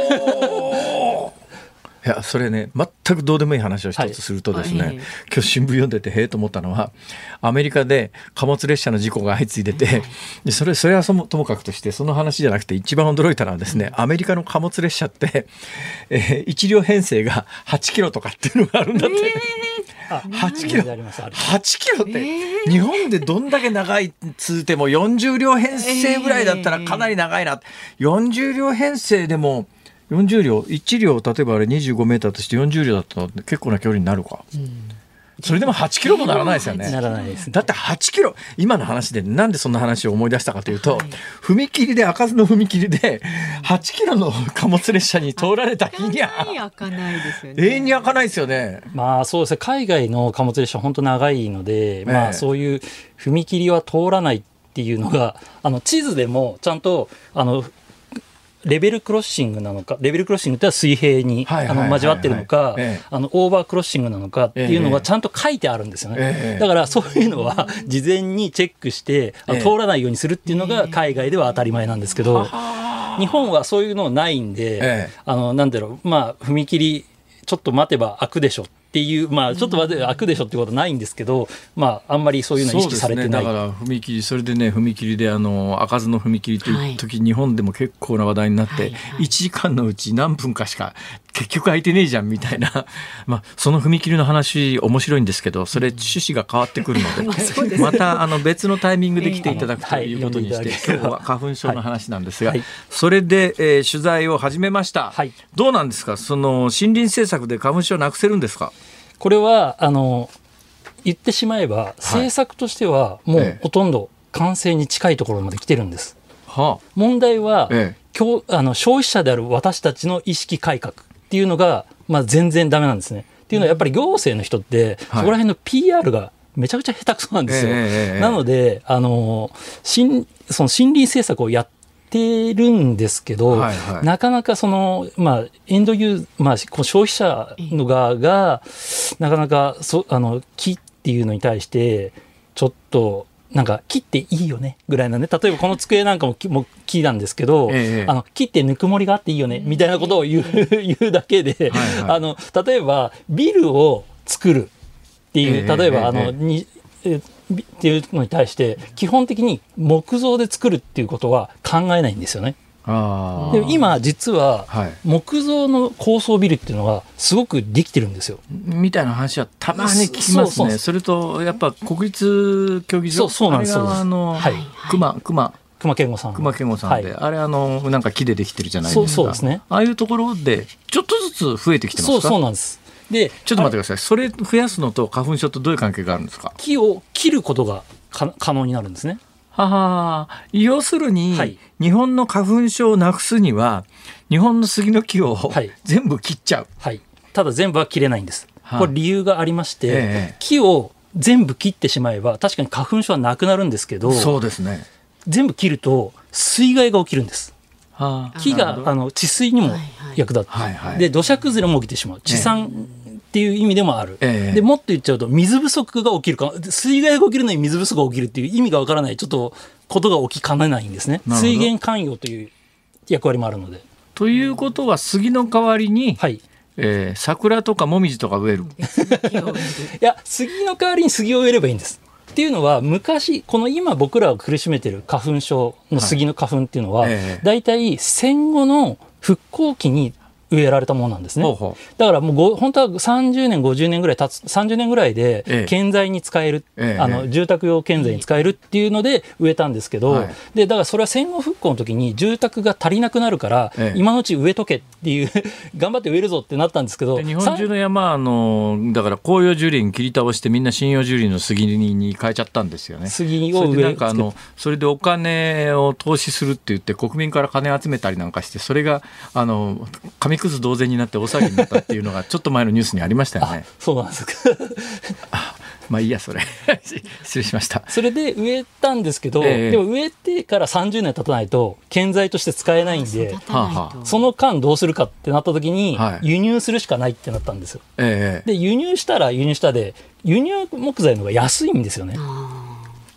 いやそれね全くどうでもいい話を一つするとですね、はい、今日新聞読んでてへえと思ったのはアメリカで貨物列車の事故が相次いでてでそれそれはともかくとしてその話じゃなくて一番驚いたのはですねアメリカの貨物列車って、えー、1両編成が8キロとかっていうのがあるんだって。えー8キロ。8キロって、日本でどんだけ長いつうても40両編成ぐらいだったらかなり長いな、40両編成でも40両1両例えばあれ25メーターとして40両だったら結構な距離になるか。うんそれでも8キロもならないですよね。ならないです、ね、だって8キロ、今の話でなんでそんな話を思い出したかというと、はい、踏切で、開かずの踏切で、8キロの貨物列車に通られた日には、開かないですよね。永遠に開かないですよね。まあそうですね、海外の貨物列車本当長いので、まあそういう踏切は通らないっていうのが、あの地図でもちゃんと、あの、レベルクロッシングなのか、レベルクロッシングっては水平に交わってるのか、あのオーバークロッシングなのかっていうのはちゃんと書いてあるんですよね。だからそういうのは事前にチェックして通らないようにするっていうのが海外では当たり前なんですけど、日本はそういうのないんで、あのなんだろう、まあ踏切ちょっと待てば開くでしょっっていうまあちょっと開くでしょってことはないんですけど、まああんまりそういうの意識されてない、ね、だから踏切それでね踏切であの開かずの踏切という時、はい、日本でも結構な話題になって、はいはい、1時間のうち何分かしか結局空いてねえじゃんみたいな、まあ、その踏切の話面白いんですけどそれ趣旨が変わってくるので またあの別のタイミングで来ていただくということにして、今日は花粉症の話なんですが、それで、えー、取材を始めました、どうなんですか？その森林政策で花粉症なくせるんですか？これはあの言ってしまえば政策としてはもうほとんど完成に近いところまで来てるんです。はあ、問題は、ええ、あの消費者である私たちの意識改革っていうのが、まあ、全然ダメなんですね。っていうのはやっぱり行政の人って、そこら辺の PR がめちゃくちゃ下手くそなんですよ。え、なのであの新その森林政策をやってるんですけど、はいはい、なかなかその、まあ、エンドユー、まあ、消費者の側が、なかなかそあの木っていうのに対して、ちょっとなんか切っていいよねぐらいなね。例えばこの机なんかも も木なんですけど、ええ、あの切ってぬくもりがあっていいよねみたいなことを言う 言うだけで、はいはい、あの例えばビルを作るっていう例えば、あのにっていうのに対して基本的に木造で作るっていうことは考えないんですよね。で今実は木造の高層ビルっていうのがすごくできてるんですよ。みたいな話はたまに聞きますね。それとやっぱ国立競技場？そうなんですあの、はい、熊熊。熊健吾さん。熊健吾さんで、はい、あれあのなんか木でできてるじゃないですか。そうですね。ああいうところでちょっとずつ増えてきてますか？そうそうなんです。でちょっと待ってください。それ増やすのと花粉症とどういう関係があるんですか？木を切ることが可能になるんですねはは要するに、はい、日本の花粉症をなくすには日本の杉の木を、はい、全部切っちゃう、はい、ただ全部は切れないんです、はあ、これ理由がありまして、ええ、木を全部切ってしまえば確かに花粉症はなくなるんですけどそうですね。全部切ると水害が起きるんです、はあ、木があの治水にも役立って、はいはい、で土砂崩れも起きてしまう。地産、えっていう意味でもある、ええ、でもっと言っちゃうと水不足が起きるか水害が起きるのに水不足が起きるっていう意味がわからないちょっとことが起きかねないんですね。水源関与という役割もあるので。ということは杉の代わりに、はい。えー、桜とかもみじとか植える？いや杉の代わりに杉を植えればいいんです。っていうのは昔この今僕らが苦しめてる花粉症の杉の花粉っていうのは、はい。え。大体戦後の復興期に植えられたものなんですね。ほうほう。だからもうご本当は30年50年ぐらい経つ30年ぐらいで建材に使える、ええ、あの住宅用建材に使えるっていうので植えたんですけど、はい、でだからそれは戦後復興の時に住宅が足りなくなるから、え、今のうち植えとけっていう 頑張って植えるぞってなったんですけど日本中の山あのだから紅葉樹林切り倒してみんな針葉樹林の杉に変えちゃったんですよね。杉を植えあのそれでお金を投資するって言って国民から金集めたりなんかしてそれがあの紙くず同然になって大騒ぎになったっていうのがちょっと前のニュースにありましたよね。そうなんですか。まあいいやそれ。失礼しました。それで植えたんですけど、えー、でも植えてから30年経たないと建材として使えないんでその間どうするかってなった時に、輸入するしかないってなったんですよ、えー、で輸入したら輸入したで輸入木材の方が安いんですよね。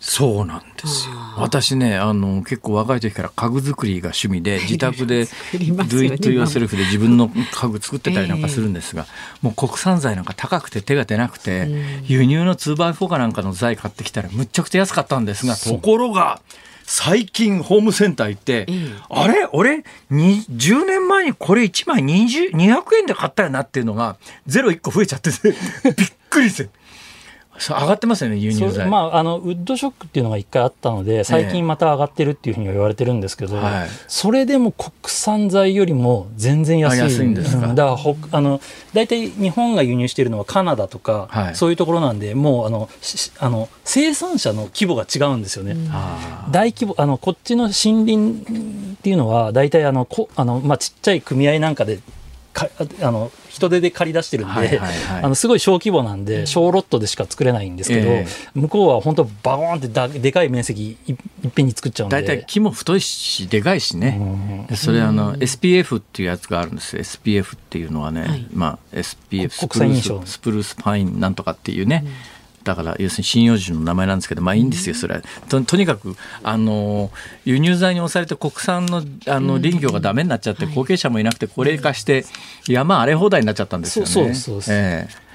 そうなんですよ。私ね、あの結構若い時から家具作りが趣味で 自宅で Do it yourself で自分の家具作ってたりなんかするんですが、もう国産材なんか高くて手が出なくて、輸入の 2x4 かなんかの材買ってきたらむっちゃくちゃ安かったんですが、ところが。最近ホームセンター行って、あれ？俺？10年前にこれ1枚200円で買ったよなっていうのがゼロ1個増えちゃってびっくりして。上がってますよね輸入材、まあ、あのウッドショックっていうのが一回あったので最近また上がってるっていうふうには言われてるんですけど、はい、それでも国産材よりも全然安い。安いんですか、だからほあの大体日本が輸入しているのはカナダとか、はい、そういうところなんでもうあのあの生産者の規模が違うんですよね、うん、大規模あのこっちの森林っていうのは大体あのこあの、まあ、ちっちゃい組合なんかでかあの人手で借り出してるんで、あのすごい小規模なんで小ロットでしか作れないんですけど、えー、向こうは本当バーンってだでかい面積いっぺんに作っちゃうんで。大体木も太いしでかいしね、うん、それあの SPF っていうやつがあるんです。SPF っていうのはね、はい、まあ SPF スプルーススプルースパインなんとかっていうね、うんだから要するに針葉樹の名前なんですけどまあいいんですよそれは。ととにかくあの輸入材に押されて国産のあの林業がダメになっちゃって後継者もいなくて高齢化して山荒れ放題になっちゃったんですよね。そうそうそう。えー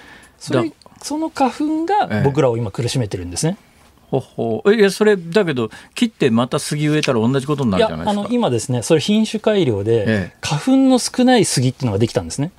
その花粉が僕らを今苦しめてるんですね。ほほいやそれだけど切ってまた杉植えたら同じことになるじゃないですか。あの今ですねそれ品種改良で、花粉の少ない杉っていうのができたんですね。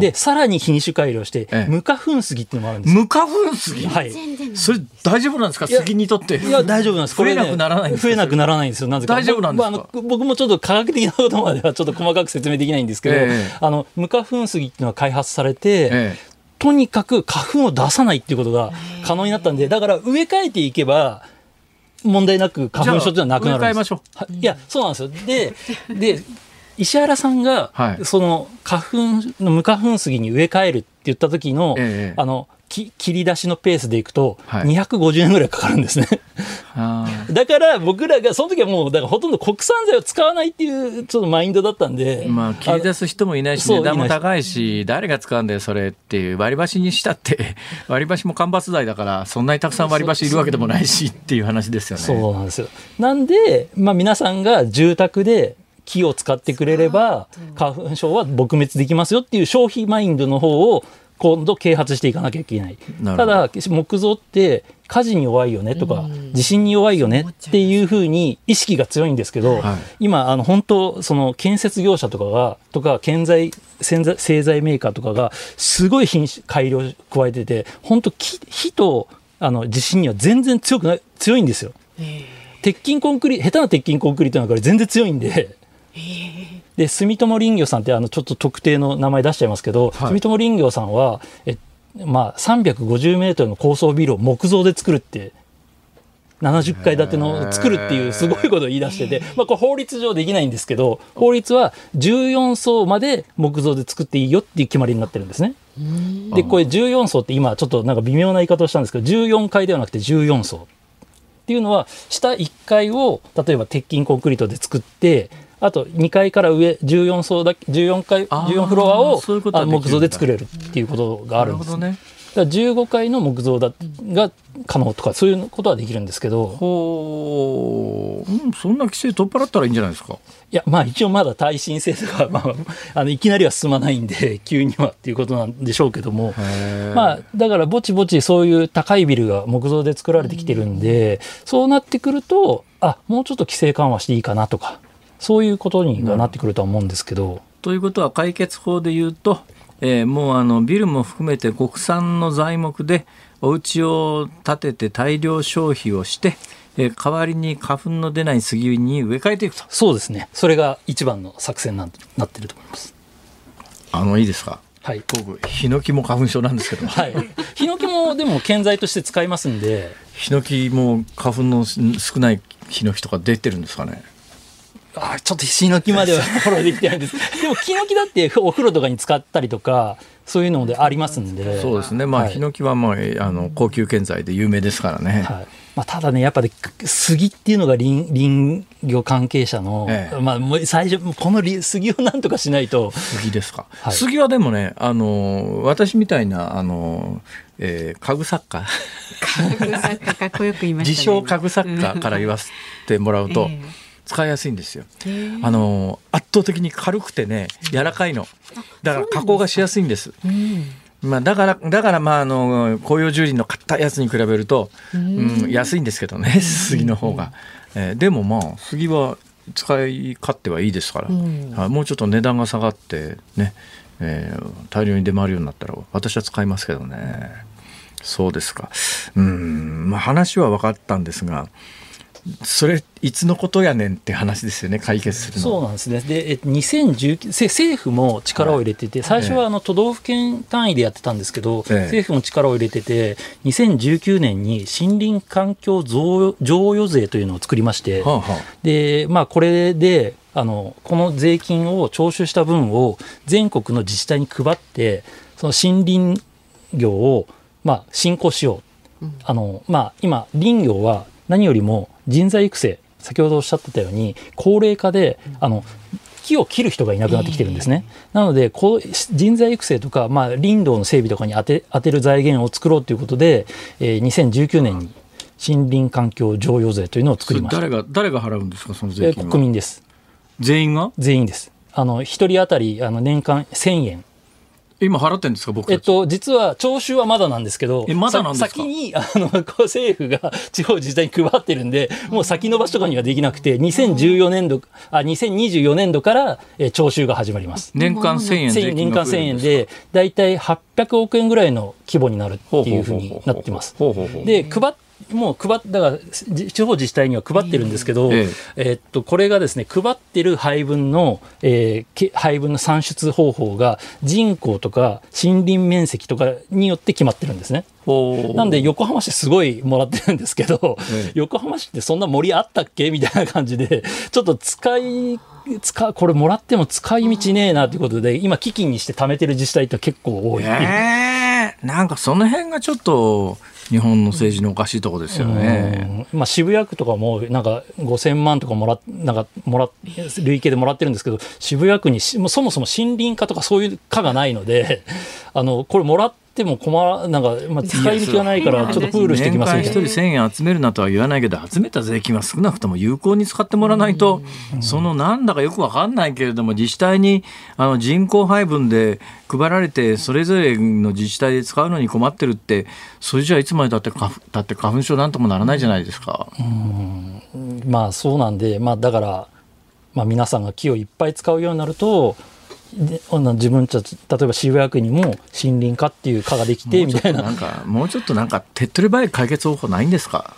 でさらに品種改良して、ええ、無花粉杉っていうのもあるんです無花粉杉？はい。それ大丈夫なんですか？杉にとって。いや大丈夫なんです。増えなくならない増えなくならないんですよ。なぜか。大丈夫なんですか、僕もちょっと科学的なことまではちょっと細かく説明できないんですけど、え、あの無花粉杉っていうのが開発されて、とにかく花粉を出さないっていうことが可能になったんでだから植え替えていけば問題なく花粉症っていうのはなくなるんです。いやそうなんですよ。でで石原さんが、はい、その花粉の無花粉杉に植え替えるって言った時の、ええ、あのき切り出しのペースでいくと、250年ぐらいかかるんですね。だから僕らがその時はもうだからほとんど国産材を使わないっていうちょっとマインドだったんでまあ切り出す人もいないし値段も高いし誰が使うんだよそれっていう割り箸にしたって 割り箸も間伐材だからそんなにたくさん割り箸いるわけでもないしっていう話ですよね。そうなんですよ。なんで、まあ、皆さんが住宅で木を使ってくれれば花粉症は撲滅できますよっていう消費マインドの方を今度啓発していかなきゃいけない。ただ木造って火事に弱いよねとか、地震に弱いよねっていうふうに意識が強いんですけど、はい、今あの本当その建設業者とかがとか建材製材メーカーとかがすごい品種改良加えてて本当火とあの地震には全然強くない強いんですよ。鉄筋コンクリ下手な鉄筋コンクリートなんか全然強いんでで住友林業さんってあのちょっと特定の名前出しちゃいますけど、はい、住友林業さんはえ、まあ、350メートルの高層ビルを木造で作るって70階建ての作るっていうすごいことを言い出してて、まあ、これ法律上できないんですけど法律は14層まで木造で作っていいよっていう決まりになってるんですね。でこれ14層って今ちょっとなんか微妙な言い方をしたんですけど14階ではなくて14層っていうのは下1階を例えば鉄筋コンクリートで作ってあと2階から上14層だけ14階14フロアを木造で作れるっていうことがあるんです。ね、だ15階の木造だが可能とかそういうことはできるんですけど。ほう、うん、そんな規制取っ払ったらいいんじゃないですか。いやまあ一応まだ耐震性とか、まあ、あのいきなりは進まないんで 急にはっていうことなんでしょうけども。まあだからぼちぼちそういう高いビルが木造で作られてきてるんで、うん、そうなってくるとあもうちょっと規制緩和していいかなとかそういうことになってくるとは思うんですけど。ということは解決法で言うと、えー、もうあのビルも含めて国産の材木でお家を建てて大量消費をして、えー、代わりに花粉の出ない杉に植え替えていくと。そうですね。それが一番の作戦ななってると思います。あのいいですか？はい、僕ヒノキも花粉症なんですけど、はい、ヒノキもでも建材として使いますんで。ヒノキも花粉の少ないヒノキとか出てるんですかね？あちょっとヒノキまではフォローできてないんです。でもヒノキだってお風呂とかに使ったりとかそういうのでありますんで。そうですね。まあ、はい、ヒノキはまああの高級建材で有名ですからね、はい。まあ、ただねやっぱり杉っていうのが林林業関係者の、ええ、まあ、もう最初この杉をなんとかしないと。杉ですか、はい、杉はでもねあの私みたいなあの、えー、家具作家。家具作家かっこよく言いました、ね、自称家具作家から言わせてもらうと、えー使いやすいんですよ。あの圧倒的に軽くてね柔らかいの。だから加工がしやすいんです。まあ、だからだからまああの紅葉樹林の買ったやつに比べると、うん、安いんですけどね杉の方が、えー、でもまあ杉は使い勝手はいいですから、うん、もうちょっと値段が下がってね、えー、大量に出回るようになったら私は使いますけどね。そうですか。うん。まあ話は分かったんですがそれいつのことやねんって話ですよね解決するそうなんですね。で2019政府も力を入れてて、はい、最初はあの都道府県単位でやってたんですけど、ええ、政府も力を入れてて2019年に森林環境贈与税というのを作りまして、はあはあ、でまあ、これであのこの税金を徴収した分を全国の自治体に配ってその森林業をまあ振興しよう、うん、あのまあ、今林業は何よりも人材育成先ほどおっしゃってたように高齢化であの木を切る人がいなくなってきてるんですね。なのでこう人材育成とか、まあ、林道の整備とかに当て当てる財源を作ろうということで、えー、2019年に森林環境譲与税というのを作りました。誰が誰が払うんですかその税金は、国民です。全員が？全員です。あの1人当たりあの年間1000円今払ってるんですか僕えっと実は徴収はまだなんですけどまだなんですか？先にあの政府が 地方自治体に配ってるんでもう先延ばしとかにはできなくて2014年度あ2024年度から、え徴収が始まります。年間1000円年間1000円で大体800億円ぐらいの規模になるっていうふうになってます。で配っもう配っだから地方自治体には配ってるんですけど、えー、えー、っとこれがですね配ってる配分の、えー、配分の算出方法が人口とか森林面積とかによって決まってるんですね。なんで横浜市すごいもらってるんですけど、えー、横浜市ってそんな森あったっけ？みたいな感じでちょっと使い使これもらっても使い道ねえなということで今基金にして貯めてる自治体って結構多い。えー、なんかその辺がちょっと日本の政治のおかしいとこですよね。まあ、渋谷区とかもなんか5000万とかもらなんかもら累計でもらってるんですけど渋谷区にそもそも森林化とかそういう課がないのであのこれもらってっても困なんか、まあ、使い道がないからちょっとプールしてきますみたいな。一人1000円集めるなとは言わないけど集めた税金は少なくとも有効に使ってもらわないと、そのなんだかよくわかんないけれども自治体にあの人口配分で配られてそれぞれの自治体で使うのに困ってるってそれじゃいつまでたってだって花粉症なんともならないじゃないですか。うんまあそうなんで、まあ、だから、まあ、皆さんが木をいっぱい使うようになるとで自分たち例えば渋谷区にも森林課っていう課ができてみたいな。なんかもうちょっとなんか手っ取り早い解決方法ないんですか？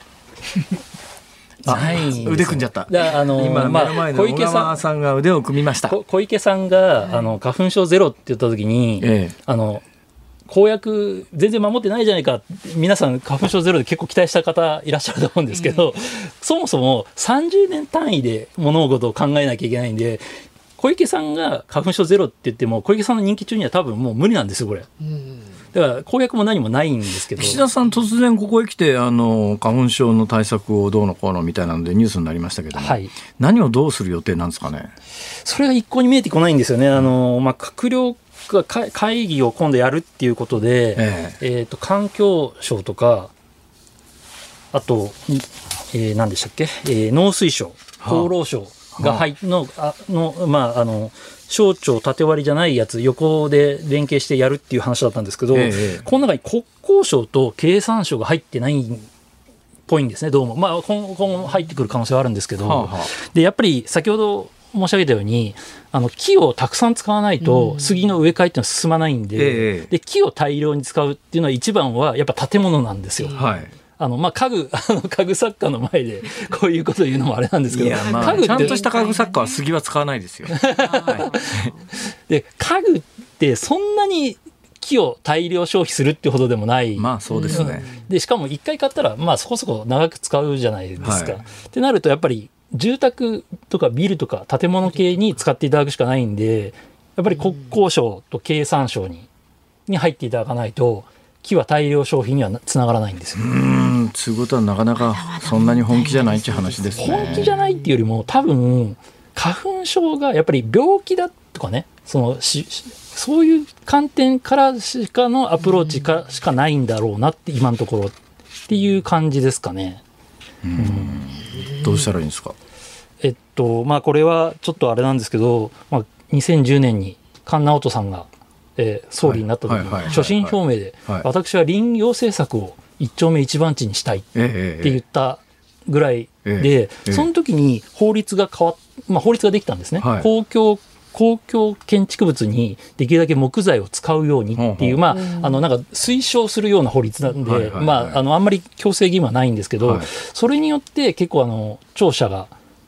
ない腕組んじゃった。あの今目の前の小池さん。が腕を組みました。小池さんが、あの花粉症ゼロって言った時に、ええ、あの公約全然守ってないじゃないか。皆さん花粉症ゼロで結構期待した方いらっしゃると思うんですけど、そもそも30年単位で物事を考えなきゃいけないんで小池さんが花粉症ゼロって言っても小池さんの人気中には多分もう無理なんですよこれ。だから公約も何もないんですけど。岸田さん突然ここへ来てあの花粉症の対策をどうのこうのみたいなのでニュースになりましたけどはい、何をどうする予定なんですかね？それが一向に見えてこないんですよね。あのまあ、閣僚が会議を今度やるっていうことで、ええ。えー、と環境省とかあと、えー、何でしたっけ、えー、農水省厚労省、はあが入の、あの、まあ、あの、省庁縦割りじゃないやつ、横で連携してやるっていう話だったんですけど、ええ、この中に国交省と経産省が入ってないっぽいんですね、どうも。まあ、今後入ってくる可能性はあるんですけど、はあはあ、で、やっぱり先ほど申し上げたように、あの木をたくさん使わないと、杉の植え替えっていうのは進まないんでえ、で、木を大量に使うっていうのは一番はやっぱ建物なんですよ。はいあの、まあ、家具、あの、家具作家の前で、こういうこと言うのもあれなんですけど、まあ、家具ちゃんとした家具作家は杉は使わないですよ。はい、で、家具ってそんなに木を大量消費するってほどでもない。まあそうですね。で、しかも一回買ったら、まあそこそこ長く使うじゃないですか。はい、ってなると、やっぱり住宅とかビルとか建物系に使っていただくしかないんで、やっぱり国交省と経産省にに入っていただかないと、木は大量消費にはつながらないんですよ。うんつうことはなかなかそんなに本気じゃないっていう話ですね。本気じゃないっていうよりも多分花粉症がやっぱり病気だとかねそのしそういう観点からしかのアプローチかしかないんだろうなって今のところっていう感じですかね。うんどうしたらいいんですか？えっとまあこれはちょっとあれなんですけど、まあ、2010年に菅直人さんがえー、総理になった時に所信表明で、私は林業政策を一丁目一番地にしたいって言ったぐらいで、その時に法律が変わっ、まあ、法律ができたんですね。公共公共建築物にできるだけ木材を使うようにっていう、まあ、あのなんか推奨するような法律なんで、まあ、あのあんまり強制義務はないんですけど、それによって結構あの庁舎が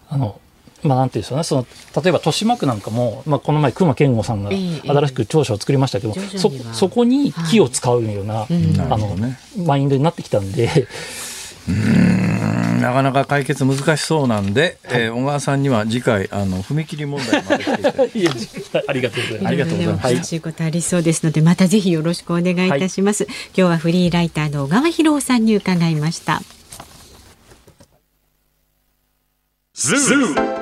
あのまあ、なんていうんですかね、その例えば豊島区なんかも、まあ、この前、隈研吾さんが新しく庁舎を作りましたけど、えー、そそこに木を使うような、はい、あの、ね、マインドになってきたんで。うんなかなか解決難しそうなんで、はい、えー、小川さんには次回あの踏切問題までありがとうございます。ありがとうございます。難しいことありそうですので、またぜひよろしくお願いいたします。はい、今日はフリーライターの小川博夫さんに伺いました。ズー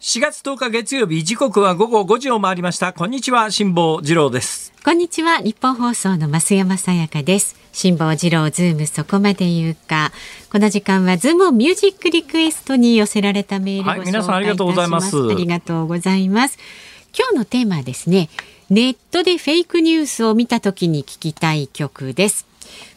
4月10日月曜日時刻は午後5時を回りました。こんにちは辛坊治郎です。こんにちはニッポン放送の増山さやかです。辛坊治郎ズームそこまで言うか。この時間はズームミュージックリクエストに寄せられたメールを、はい、皆さんありがとうございます。ありがとうございます。今日のテーマはですねネットでフェイクニュースを見た時に聞きたい曲です。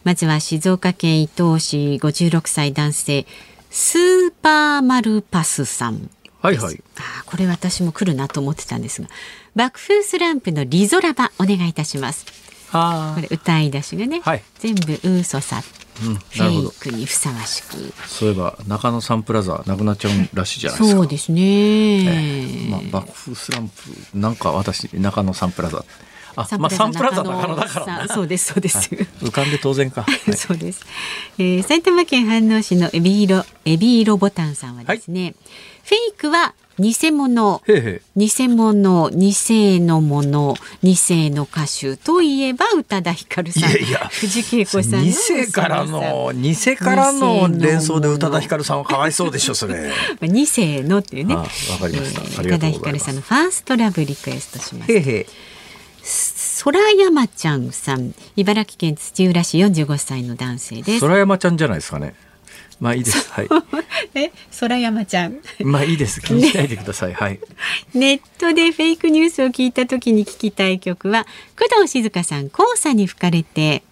まずは静岡県伊東市56歳男性スーパーマルパスさんはいはい。あこれ私も来るなと思ってたんですが、爆風スランプのリゾラバお願いいたします。これ歌い出しがね、はい、全部嘘さ、うん、フェイクにふさわしく。そういえば中野サンプラザなくなっちゃうらしいじゃないですか。そうですね。えー、まあ爆風スランプなんか私中野サンプラザ。あ、まあサンプラザ中野だからそうですそうです、はい、浮かんで当然か。はい、そうです。えー、埼玉県飯能市のエビ色エビ色ボタンさんはですね。はい。フェイクは偽物。偽物偽のもの偽の歌手といえば宇多田ヒカルさん。藤恵子さん偽からの偽からの連想で宇多田ヒカルさんはかわいそうでしょそれ。偽のっていうね。わかりました、宇多田ヒカルさんのファーストラブリクエストします。へ空山ちゃんさん茨城県土浦市45歳の男性です空山ちゃんじゃないですかねまあいいです。はい。え、空山ちゃん。まあいいです。気にしないでください。ね、はい。ネットでフェイクニュースを聞いた時に聞きたい曲は工藤静香さん、黄砂に吹かれて、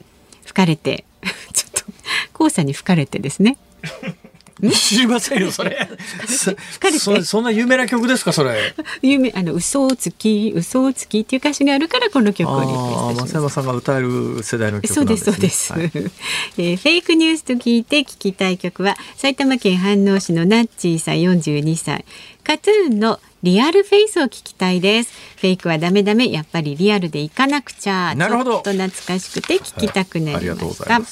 吹かれて、ちょっと黄砂に吹かれてですね。知りませんよそれ。そそんな有名な曲ですかそれ。有名あの嘘をつき嘘をつきっていう歌詞があるからこの曲をリクエストし山さんが歌える世代の曲、ね、そうですそうです、はい、えー、フェイクニュースと聞いて聞きたい曲は埼玉県飯能市のナッチーさん42歳。 KAT-TUN の Real Face を聞きたいです。フェイクはダメダメやっぱりリアルでいかなくちゃ。なるほど。ちょっと懐かしくて聞きたくなりました、はい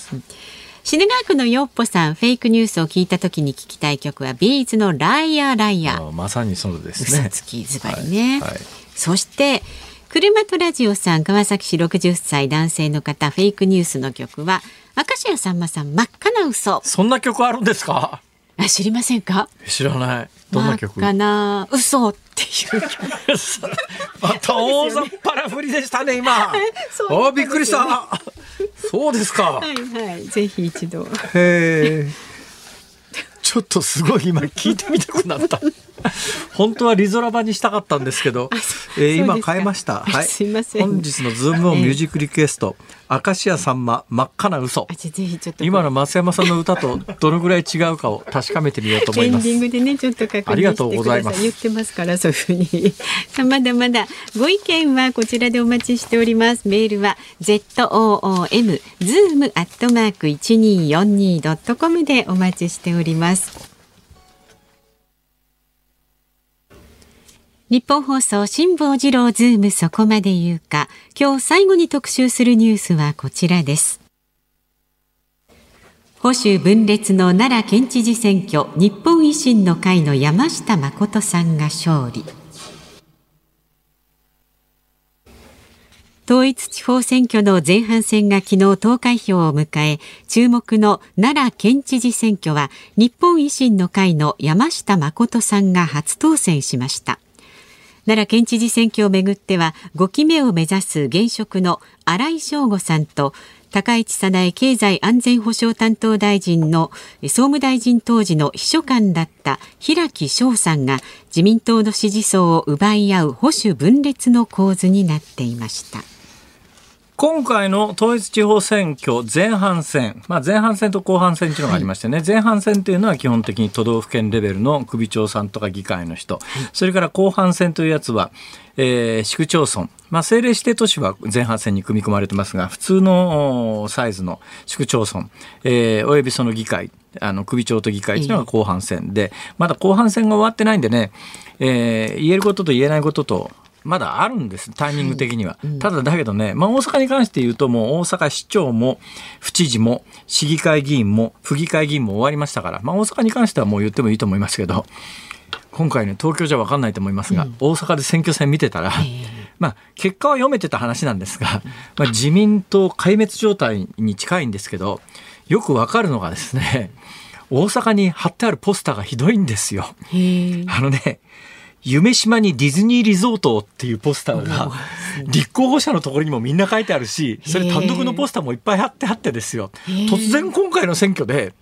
品川区のよっぽさんフェイクニュースを聞いた時に聞きたい曲は B'z の Liar Liar。まさにそうですね。嘘つきズバリね、はいはい、そして車とラジオさん川崎市60歳男性の方フェイクニュースの曲は明石家さんまさん真っ赤な嘘。そんな曲あるんですか？あ知りませんか？知らない。どんな曲？真っ赤な。嘘っていう曲。また大雑把な振りでしたね今。あびっくりした。そうですか。はいはい。ぜひ一度。へえ。ちょっとすごい今聞いてみたくなった。本当はリゾラバにしたかったんですけど、えー、今変えました。はい。すみません。本日のズームオンミュージックリクエスト、明石家さんま真っ赤な嘘。今の増山さんの歌とどのぐらい違うかを確かめてみようと思います。エンディングでねちょっと確認ありがとうございます。言ってますからそういうふうに。まだまだご意見はこちらでお待ちしております。メールは z o o m zoom アットマーク一二四二ドットコムでお待ちしております。日本放送辛坊治郎ズームそこまで言うか。今日最後に特集するニュースはこちらです。保守分裂の奈良県知事選挙。日本維新の会の山下誠さんが勝利。統一地方選挙の前半戦が昨日投開票を迎え注目の奈良県知事選挙は日本維新の会の山下誠さんが初当選しました。奈良県知事選挙をめぐっては5期目を目指す現職の新井翔吾さんと高市早苗経済安全保障担当大臣の総務大臣当時の秘書官だった平木翔さんが自民党の支持層を奪い合う保守分裂の構図になっていました。今回の統一地方選挙前半戦、まあ、前半戦と後半戦というのがありましてね、はい、前半戦というのは基本的に都道府県レベルの首長さんとか議会の人、はい、それから後半戦というやつは、えー、市区町村、まあ、政令指定都市は前半戦に組み込まれてますが普通のサイズの市区町村、えー、およびその議会あの首長と議会というのが後半戦で、まだ後半戦が終わってないんでね、えー、言えることと言えないこととまだあるんです、タイミング的には。はい。うん、ただ、だけどね、まあ、大阪に関して言うと、もう大阪市長も、府知事も、市議会議員も、府議会議員も終わりましたから、まあ、大阪に関してはもう言ってもいいと思いますけど、今回ね、東京じゃ分かんないと思いますが、うん、大阪で選挙戦見てたら、まあ、結果は読めてた話なんですが、まあ、自民党壊滅状態に近いんですけど、よく分かるのがですね、大阪に貼ってあるポスターがひどいんですよ。あのね、夢島にディズニーリゾートっていうポスターが立候補者のところにもみんな書いてあるしそれ単独のポスターもいっぱい貼ってあってですよ。突然今回の選挙で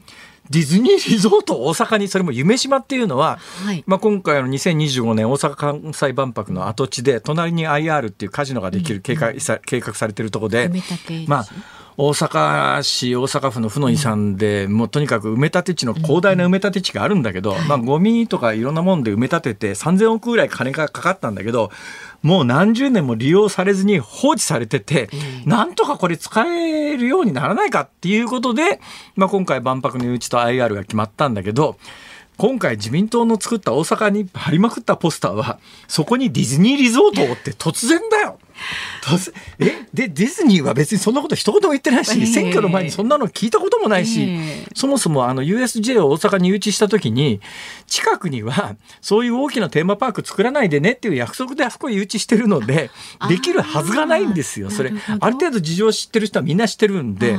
ディズニーリゾート大阪にそれも夢島っていうのは、はい、まあ、今回の2025年大阪・関西万博の跡地で隣に IR っていうカジノができる計画,、計画されてるところで、まあ大阪市大阪府の府の遺産で、もうとにかく埋め立て地の広大な埋め立て地があるんだけど、まあゴミとかいろんなもんで埋め立てて3000億ぐらい金がかかったんだけどもう何十年も利用されずに放置されてて、なんとかこれ使えるようにならないかっていうことで、まあ、今回万博の誘致と IR が決まったんだけど今回自民党の作った大阪に貼りまくったポスターはそこにディズニーリゾートって突然だよえ？でディズニーは別にそんなこと一言も言ってないし、選挙の前にそんなの聞いたこともないし、そもそもあの USJ を大阪に誘致した時に近くにはそういう大きなテーマパーク作らないでねっていう約束であそこ誘致してるのでできるはずがないんですよそれ。ある程度事情を知ってる人はみんな知ってるんで。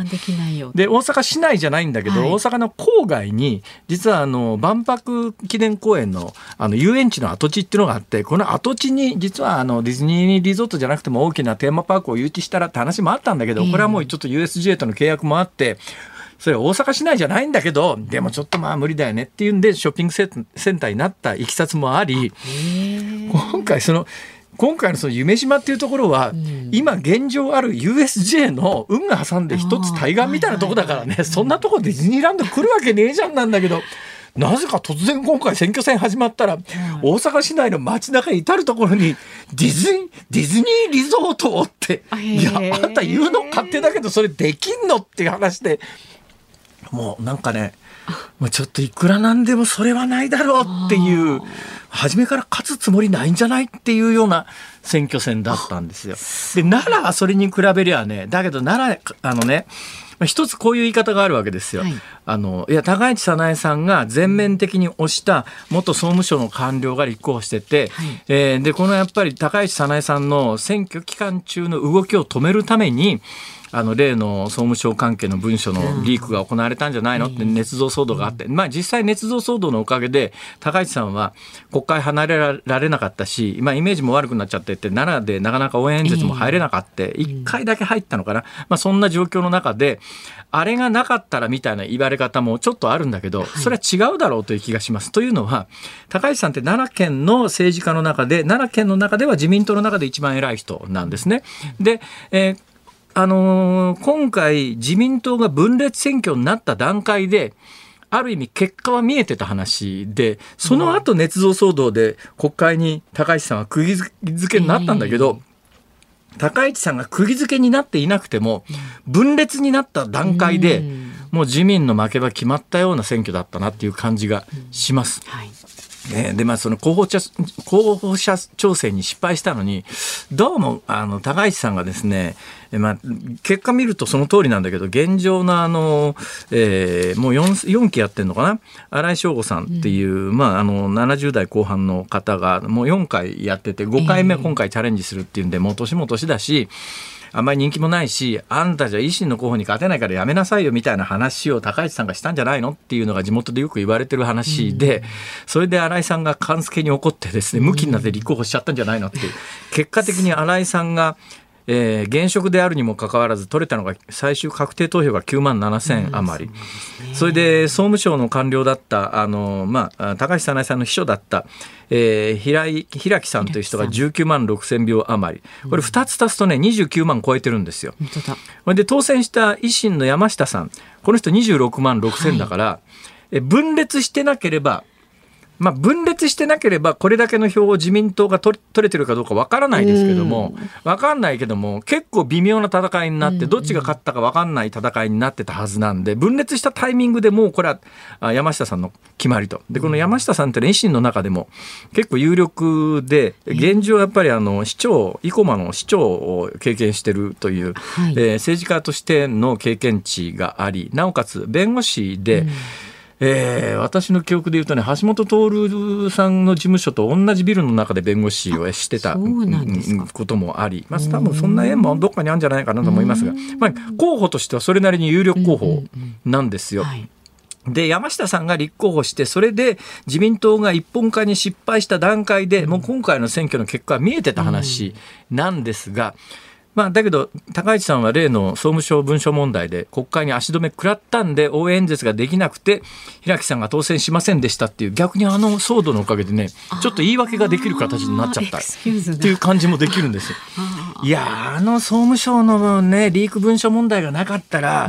で大阪市内じゃないんだけど、はい、大阪の郊外に実はあの万博記念公園のあの遊園地の跡地っていうのがあってこの跡地に実はあのディズニーリゾートじゃなくても大きなテーマパークを誘致したらって話もあったんだけど、これはもうちょっと USJ との契約もあって、それ大阪市内じゃないんだけど、でもちょっとまあ無理だよねっていうんで、ショッピングセンターになったいきさつもあり、今回その、今回のその夢島っていうところは、今現状ある USJ の運が挟んで一つ対岸みたいなとこだからね、そんなとこディズニーランド来るわけねえじゃんなんだけど。なぜか突然今回選挙戦始まったら、大阪市内の街中至る所にディズニー、ディズニーリゾートって、いや、あんた言うの勝手だけどそれできんのっていう話で、もうなんかね、もうちょっといくらなんでもそれはないだろうっていう、初めから勝つつもりないんじゃないっていうような選挙戦だったんですよ。で、奈良はそれに比べりゃね、だけど奈良、あのね、まあ、一つこういう言い方があるわけですよ。はい、あのいや高市早苗さんが全面的に推した元総務省の官僚が立候補してて、はい、えー、でこのやっぱり高市早苗さんの選挙期間中の動きを止めるためにあの例の総務省関係の文書のリークが行われたんじゃないの？って捏造騒動があって、まあ、実際捏造騒動のおかげで高市さんは国会離れられなかったし、まあ、イメージも悪くなっちゃってって奈良でなかなか応援演説も入れなかった、1回だけ入ったのかな、まあ、そんな状況の中であれがなかったらみたいな言われ方もちょっとあるんだけどそれは違うだろうという気がします。というのは高市さんって奈良県の政治家の中で奈良県の中では自民党の中で一番偉い人なんですね。で、えーあのー、今回自民党が分裂選挙になった段階で、ある意味結果は見えてた話で、その後捏造騒動で国会に高市さんは釘付けになったんだけど、高市さんが釘付けになっていなくても、分裂になった段階で、もう自民の負けは決まったような選挙だったなっていう感じがします。はいね、でまあその候補者候補者調整に失敗したのにどうもあの高市さんがですね、まあ、結果見るとその通りなんだけど現状のあの、えー、もう 4, 4期やってるのかな？新井翔吾さんっていう、うん、まあ、あの70代後半の方がもう4回やってて5回目今回チャレンジするっていうんで、もう年も年だしあんまり人気もないし、あんたじゃ維新の候補に勝てないからやめなさいよみたいな話を高市さんがしたんじゃないのっていうのが地元でよく言われてる話で、それで新井さんが勘付けに怒ってですね、向きになって立候補しちゃったんじゃないのっていう。結果的に新井さんが、えー、現職であるにもかかわらず取れたのが最終確定投票が9万7000余り、うん、それで総務省の官僚だったあの、まあ、高橋早苗さんの秘書だった、えー、平井平木さんという人が19万6000票余り。これ2つ足すとね29万超えてるんですよ。うん、で当選した維新の山下さん。この人26万6000だから、はい、え分裂してなければまあ、分裂してなければこれだけの票を自民党が取れてるかどうかわからないですけどもわかんないけども結構微妙な戦いになってどっちが勝ったかわかんない戦いになってたはずなんで分裂したタイミングでもうこれは山下さんの決まりと。でこの山下さんって維新の中でも結構有力で現状やっぱりあの市長生駒の市長を経験してるという、はい、えー、政治家としての経験値がありなおかつ弁護士で、うんえー、私の記憶で言うとね橋本徹さんの事務所と同じビルの中で弁護士をしてたこともあり、まあ、多分そんな縁もどっかにあるんじゃないかなと思いますが、まあ、候補としてはそれなりに有力候補なんですよ。で山下さんが立候補してそれで自民党が一本化に失敗した段階でもう今回の選挙の結果は見えてた話なんですが。うんまあ、だけど高市さんは例の総務省文書問題で国会に足止め食らったんで応援演説ができなくて平木さんが当選しませんでしたっていう逆にあの騒動のおかげでねちょっと言い訳ができる形になっちゃった。っていう感じもできるんですいやあの総務省のねリーク文書問題がなかったら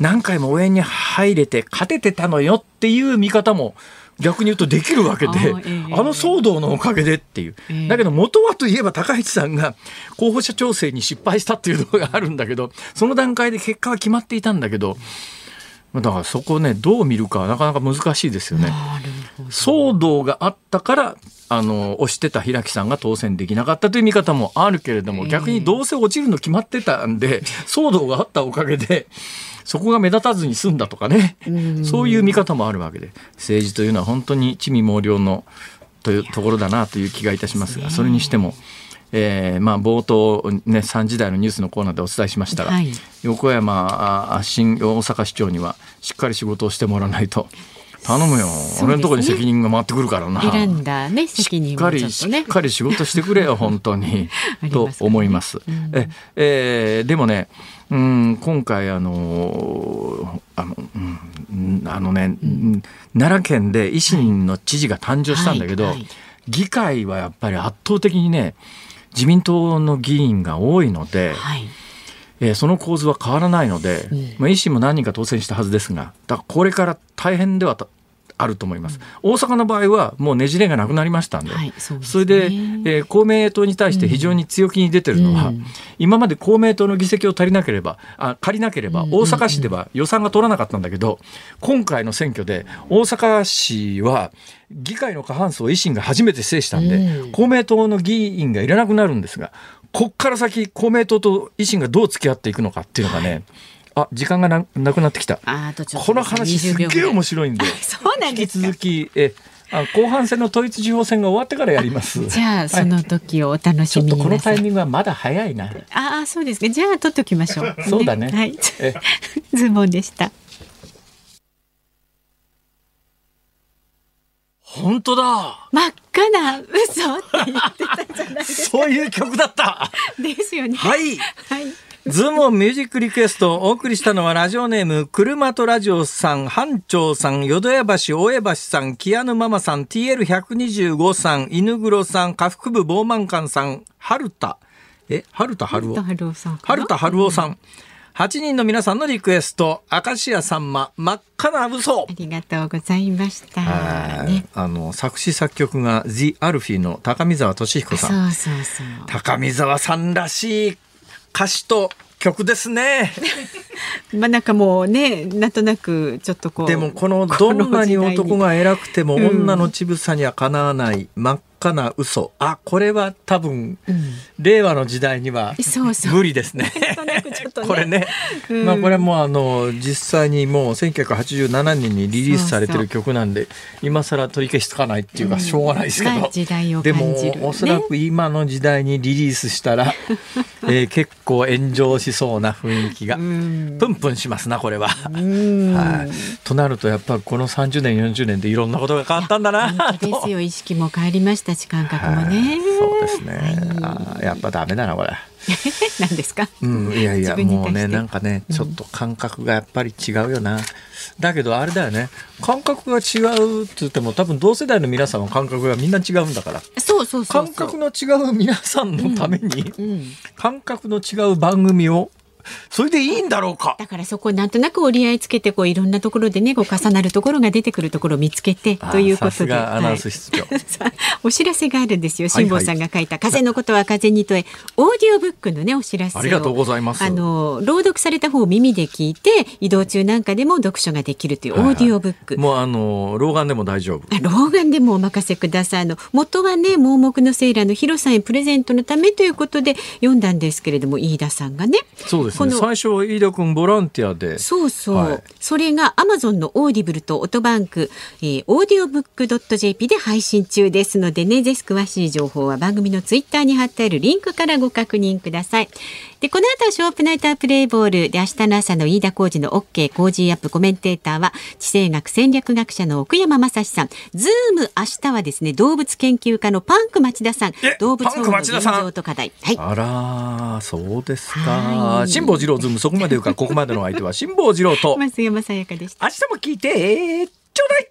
何回も応援に入れて勝ててたのよっていう見方も逆に言うとできるわけで、あえー、あの騒動のおかげでっていう、えー、だけど元はといえば高市さんが候補者調整に失敗したっていうのがあるんだけどその段階で結果は決まっていたんだけどだからそこをねどう見るかなかなか難しいですよね。騒動があったからあの押してた平木さんが当選できなかったという見方もあるけれども、逆にどうせ落ちるの決まってたんで騒動があったおかげでそこが目立たずに済んだとかね、そういう見方もあるわけで政治というのは本当に地味猛量のというところだなという気がいたしますがそれにしても。えーまあ、冒頭、ね、3時台のニュースのコーナーでお伝えしましたが、はい、横山新大阪市長にはしっかり仕事をしてもらわないと。頼むよ、ね、俺のところに責任が回ってくるからな。選んだね責任も、ね、しっかりしっかり仕事してくれよ 本当に。と思います。うん、ええー、でもねうん、今回あのあの,、うん、あのね、うん、奈良県で維新の知事が誕生したんだけど、はいはい、議会はやっぱり圧倒的にね自民党の議員が多いので、はい、えー、その構図は変わらないので、うん、まあ、維新も何人か当選したはずですがだからこれから大変ではあると思います、うん、大阪の場合はもうねじれがなくなりましたんで。はいそでね、それで、えー、公明党に対して非常に強気に出てるのは、うん、今まで公明党の議席を足りなければあ借りなければ大阪市では予算が取らなかったんだけど今回の選挙で大阪市は議会の過半数を維新が初めて制したんで、うん、公明党の議員がいらなくなるんですがこっから先公明党と維新がどう付き合っていくのかっていうのがね、はいあ時間がななくなってきたこの話すっげえ面白いんで そうなんです引き続きえあ後半戦の統一地方選が終わってからやります。じゃあその時をお楽しみに、はい、このタイミングはまだ早いな。ああそうですか。じゃあ取っておきましょう。そうだね。はい。ズボンでした。本当だ。真っ赤な嘘って言ってたじゃないですか。そういう曲だった。ですよね。はい。はい。ズモンミュージックリクエストをお送りしたのはラジオネーム、車とラジオさん、班長さん、淀屋橋、大江橋さん、キアヌママさん、TL125 さん、犬黒さん、下腹部ボーマンカンさん、春田、え、春田春夫？春さん。春田春夫さん。8人の皆さんのリクエスト、明石家さんま、真っ赤な嘘。ありがとうございました。ね、あの、作詞作曲が The アルフィーの高見沢俊彦さん。そうそうそう。高見沢さんらしい歌詞と曲ですね。まあなんかもうねなんとなくちょっとこうでもこのどんなに男が偉くても女の乳房にはかなわない真っ赤な嘘。あこれは多分、うん、令和の時代には無理ですね。これね、うん、まあこれはもうあの実際にもう1987年にリリースされてる曲なんで今更取り消しつかないっていうかしょうがないですけど、うん、でもおそらく今の時代にリリースしたら、えー、結構炎上しそうな雰囲気がプンプンしますなこれは。はい、となるとやっぱこの30年40年でいろんなことが変わったんだなですよ。意識も変わりましたたち感覚もね。そうですね。はい、あやっぱダメだなこれ。何ですか？うん、いやいやもうねなんかねちょっと感覚がやっぱり違うよな。うん、だけどあれだよね感覚が違うって言っても多分同世代の皆さんの感覚がみんな違うんだから。そうそう感覚の違う皆さんのために、うんうん、感覚の違う番組をそれでいいんだろうか。だからそこなんとなく折り合いつけてこういろんなところでねこう重なるところが出てくるところを見つけてということで。アナウンス室長、はい、お知らせがあるんですよ。辛坊さんが書いた「風のことは風に問え」オーディオブックのねお知らせありがとうございます。あの朗読された方を耳で聞いて移動中なんかでも読書ができるというオーディオブック、はいはい、もうあの老眼でも大丈夫。老眼でもお任せください。あの元はね盲目のセーラーのヒロさんへプレゼントのためということで読んだんですけれども飯田さんがね。そうですね。最初飯田君ボランティアで。そうそう、はい、それがアマゾンの Audible とオトバンク、えー、 audiobook ドット JP で配信中ですのでねぜひ詳しい情報は番組のツイッターに貼ってあるリンクからご確認くださいでこの後はショウアップナイタープレイボール。で明日の朝の飯田浩二の OK 工事アップ。コメンテーターは地政学戦略学者の奥山真司さん。ズーム明日はですね動物研究家のパンク町田さん。動物保護の現状と課題。はい。あらそうですか。辛坊治郎ズームそこまで言うか。ここまでの相手は辛坊治郎と。増山さやかでした。明日も聞いてちょうだい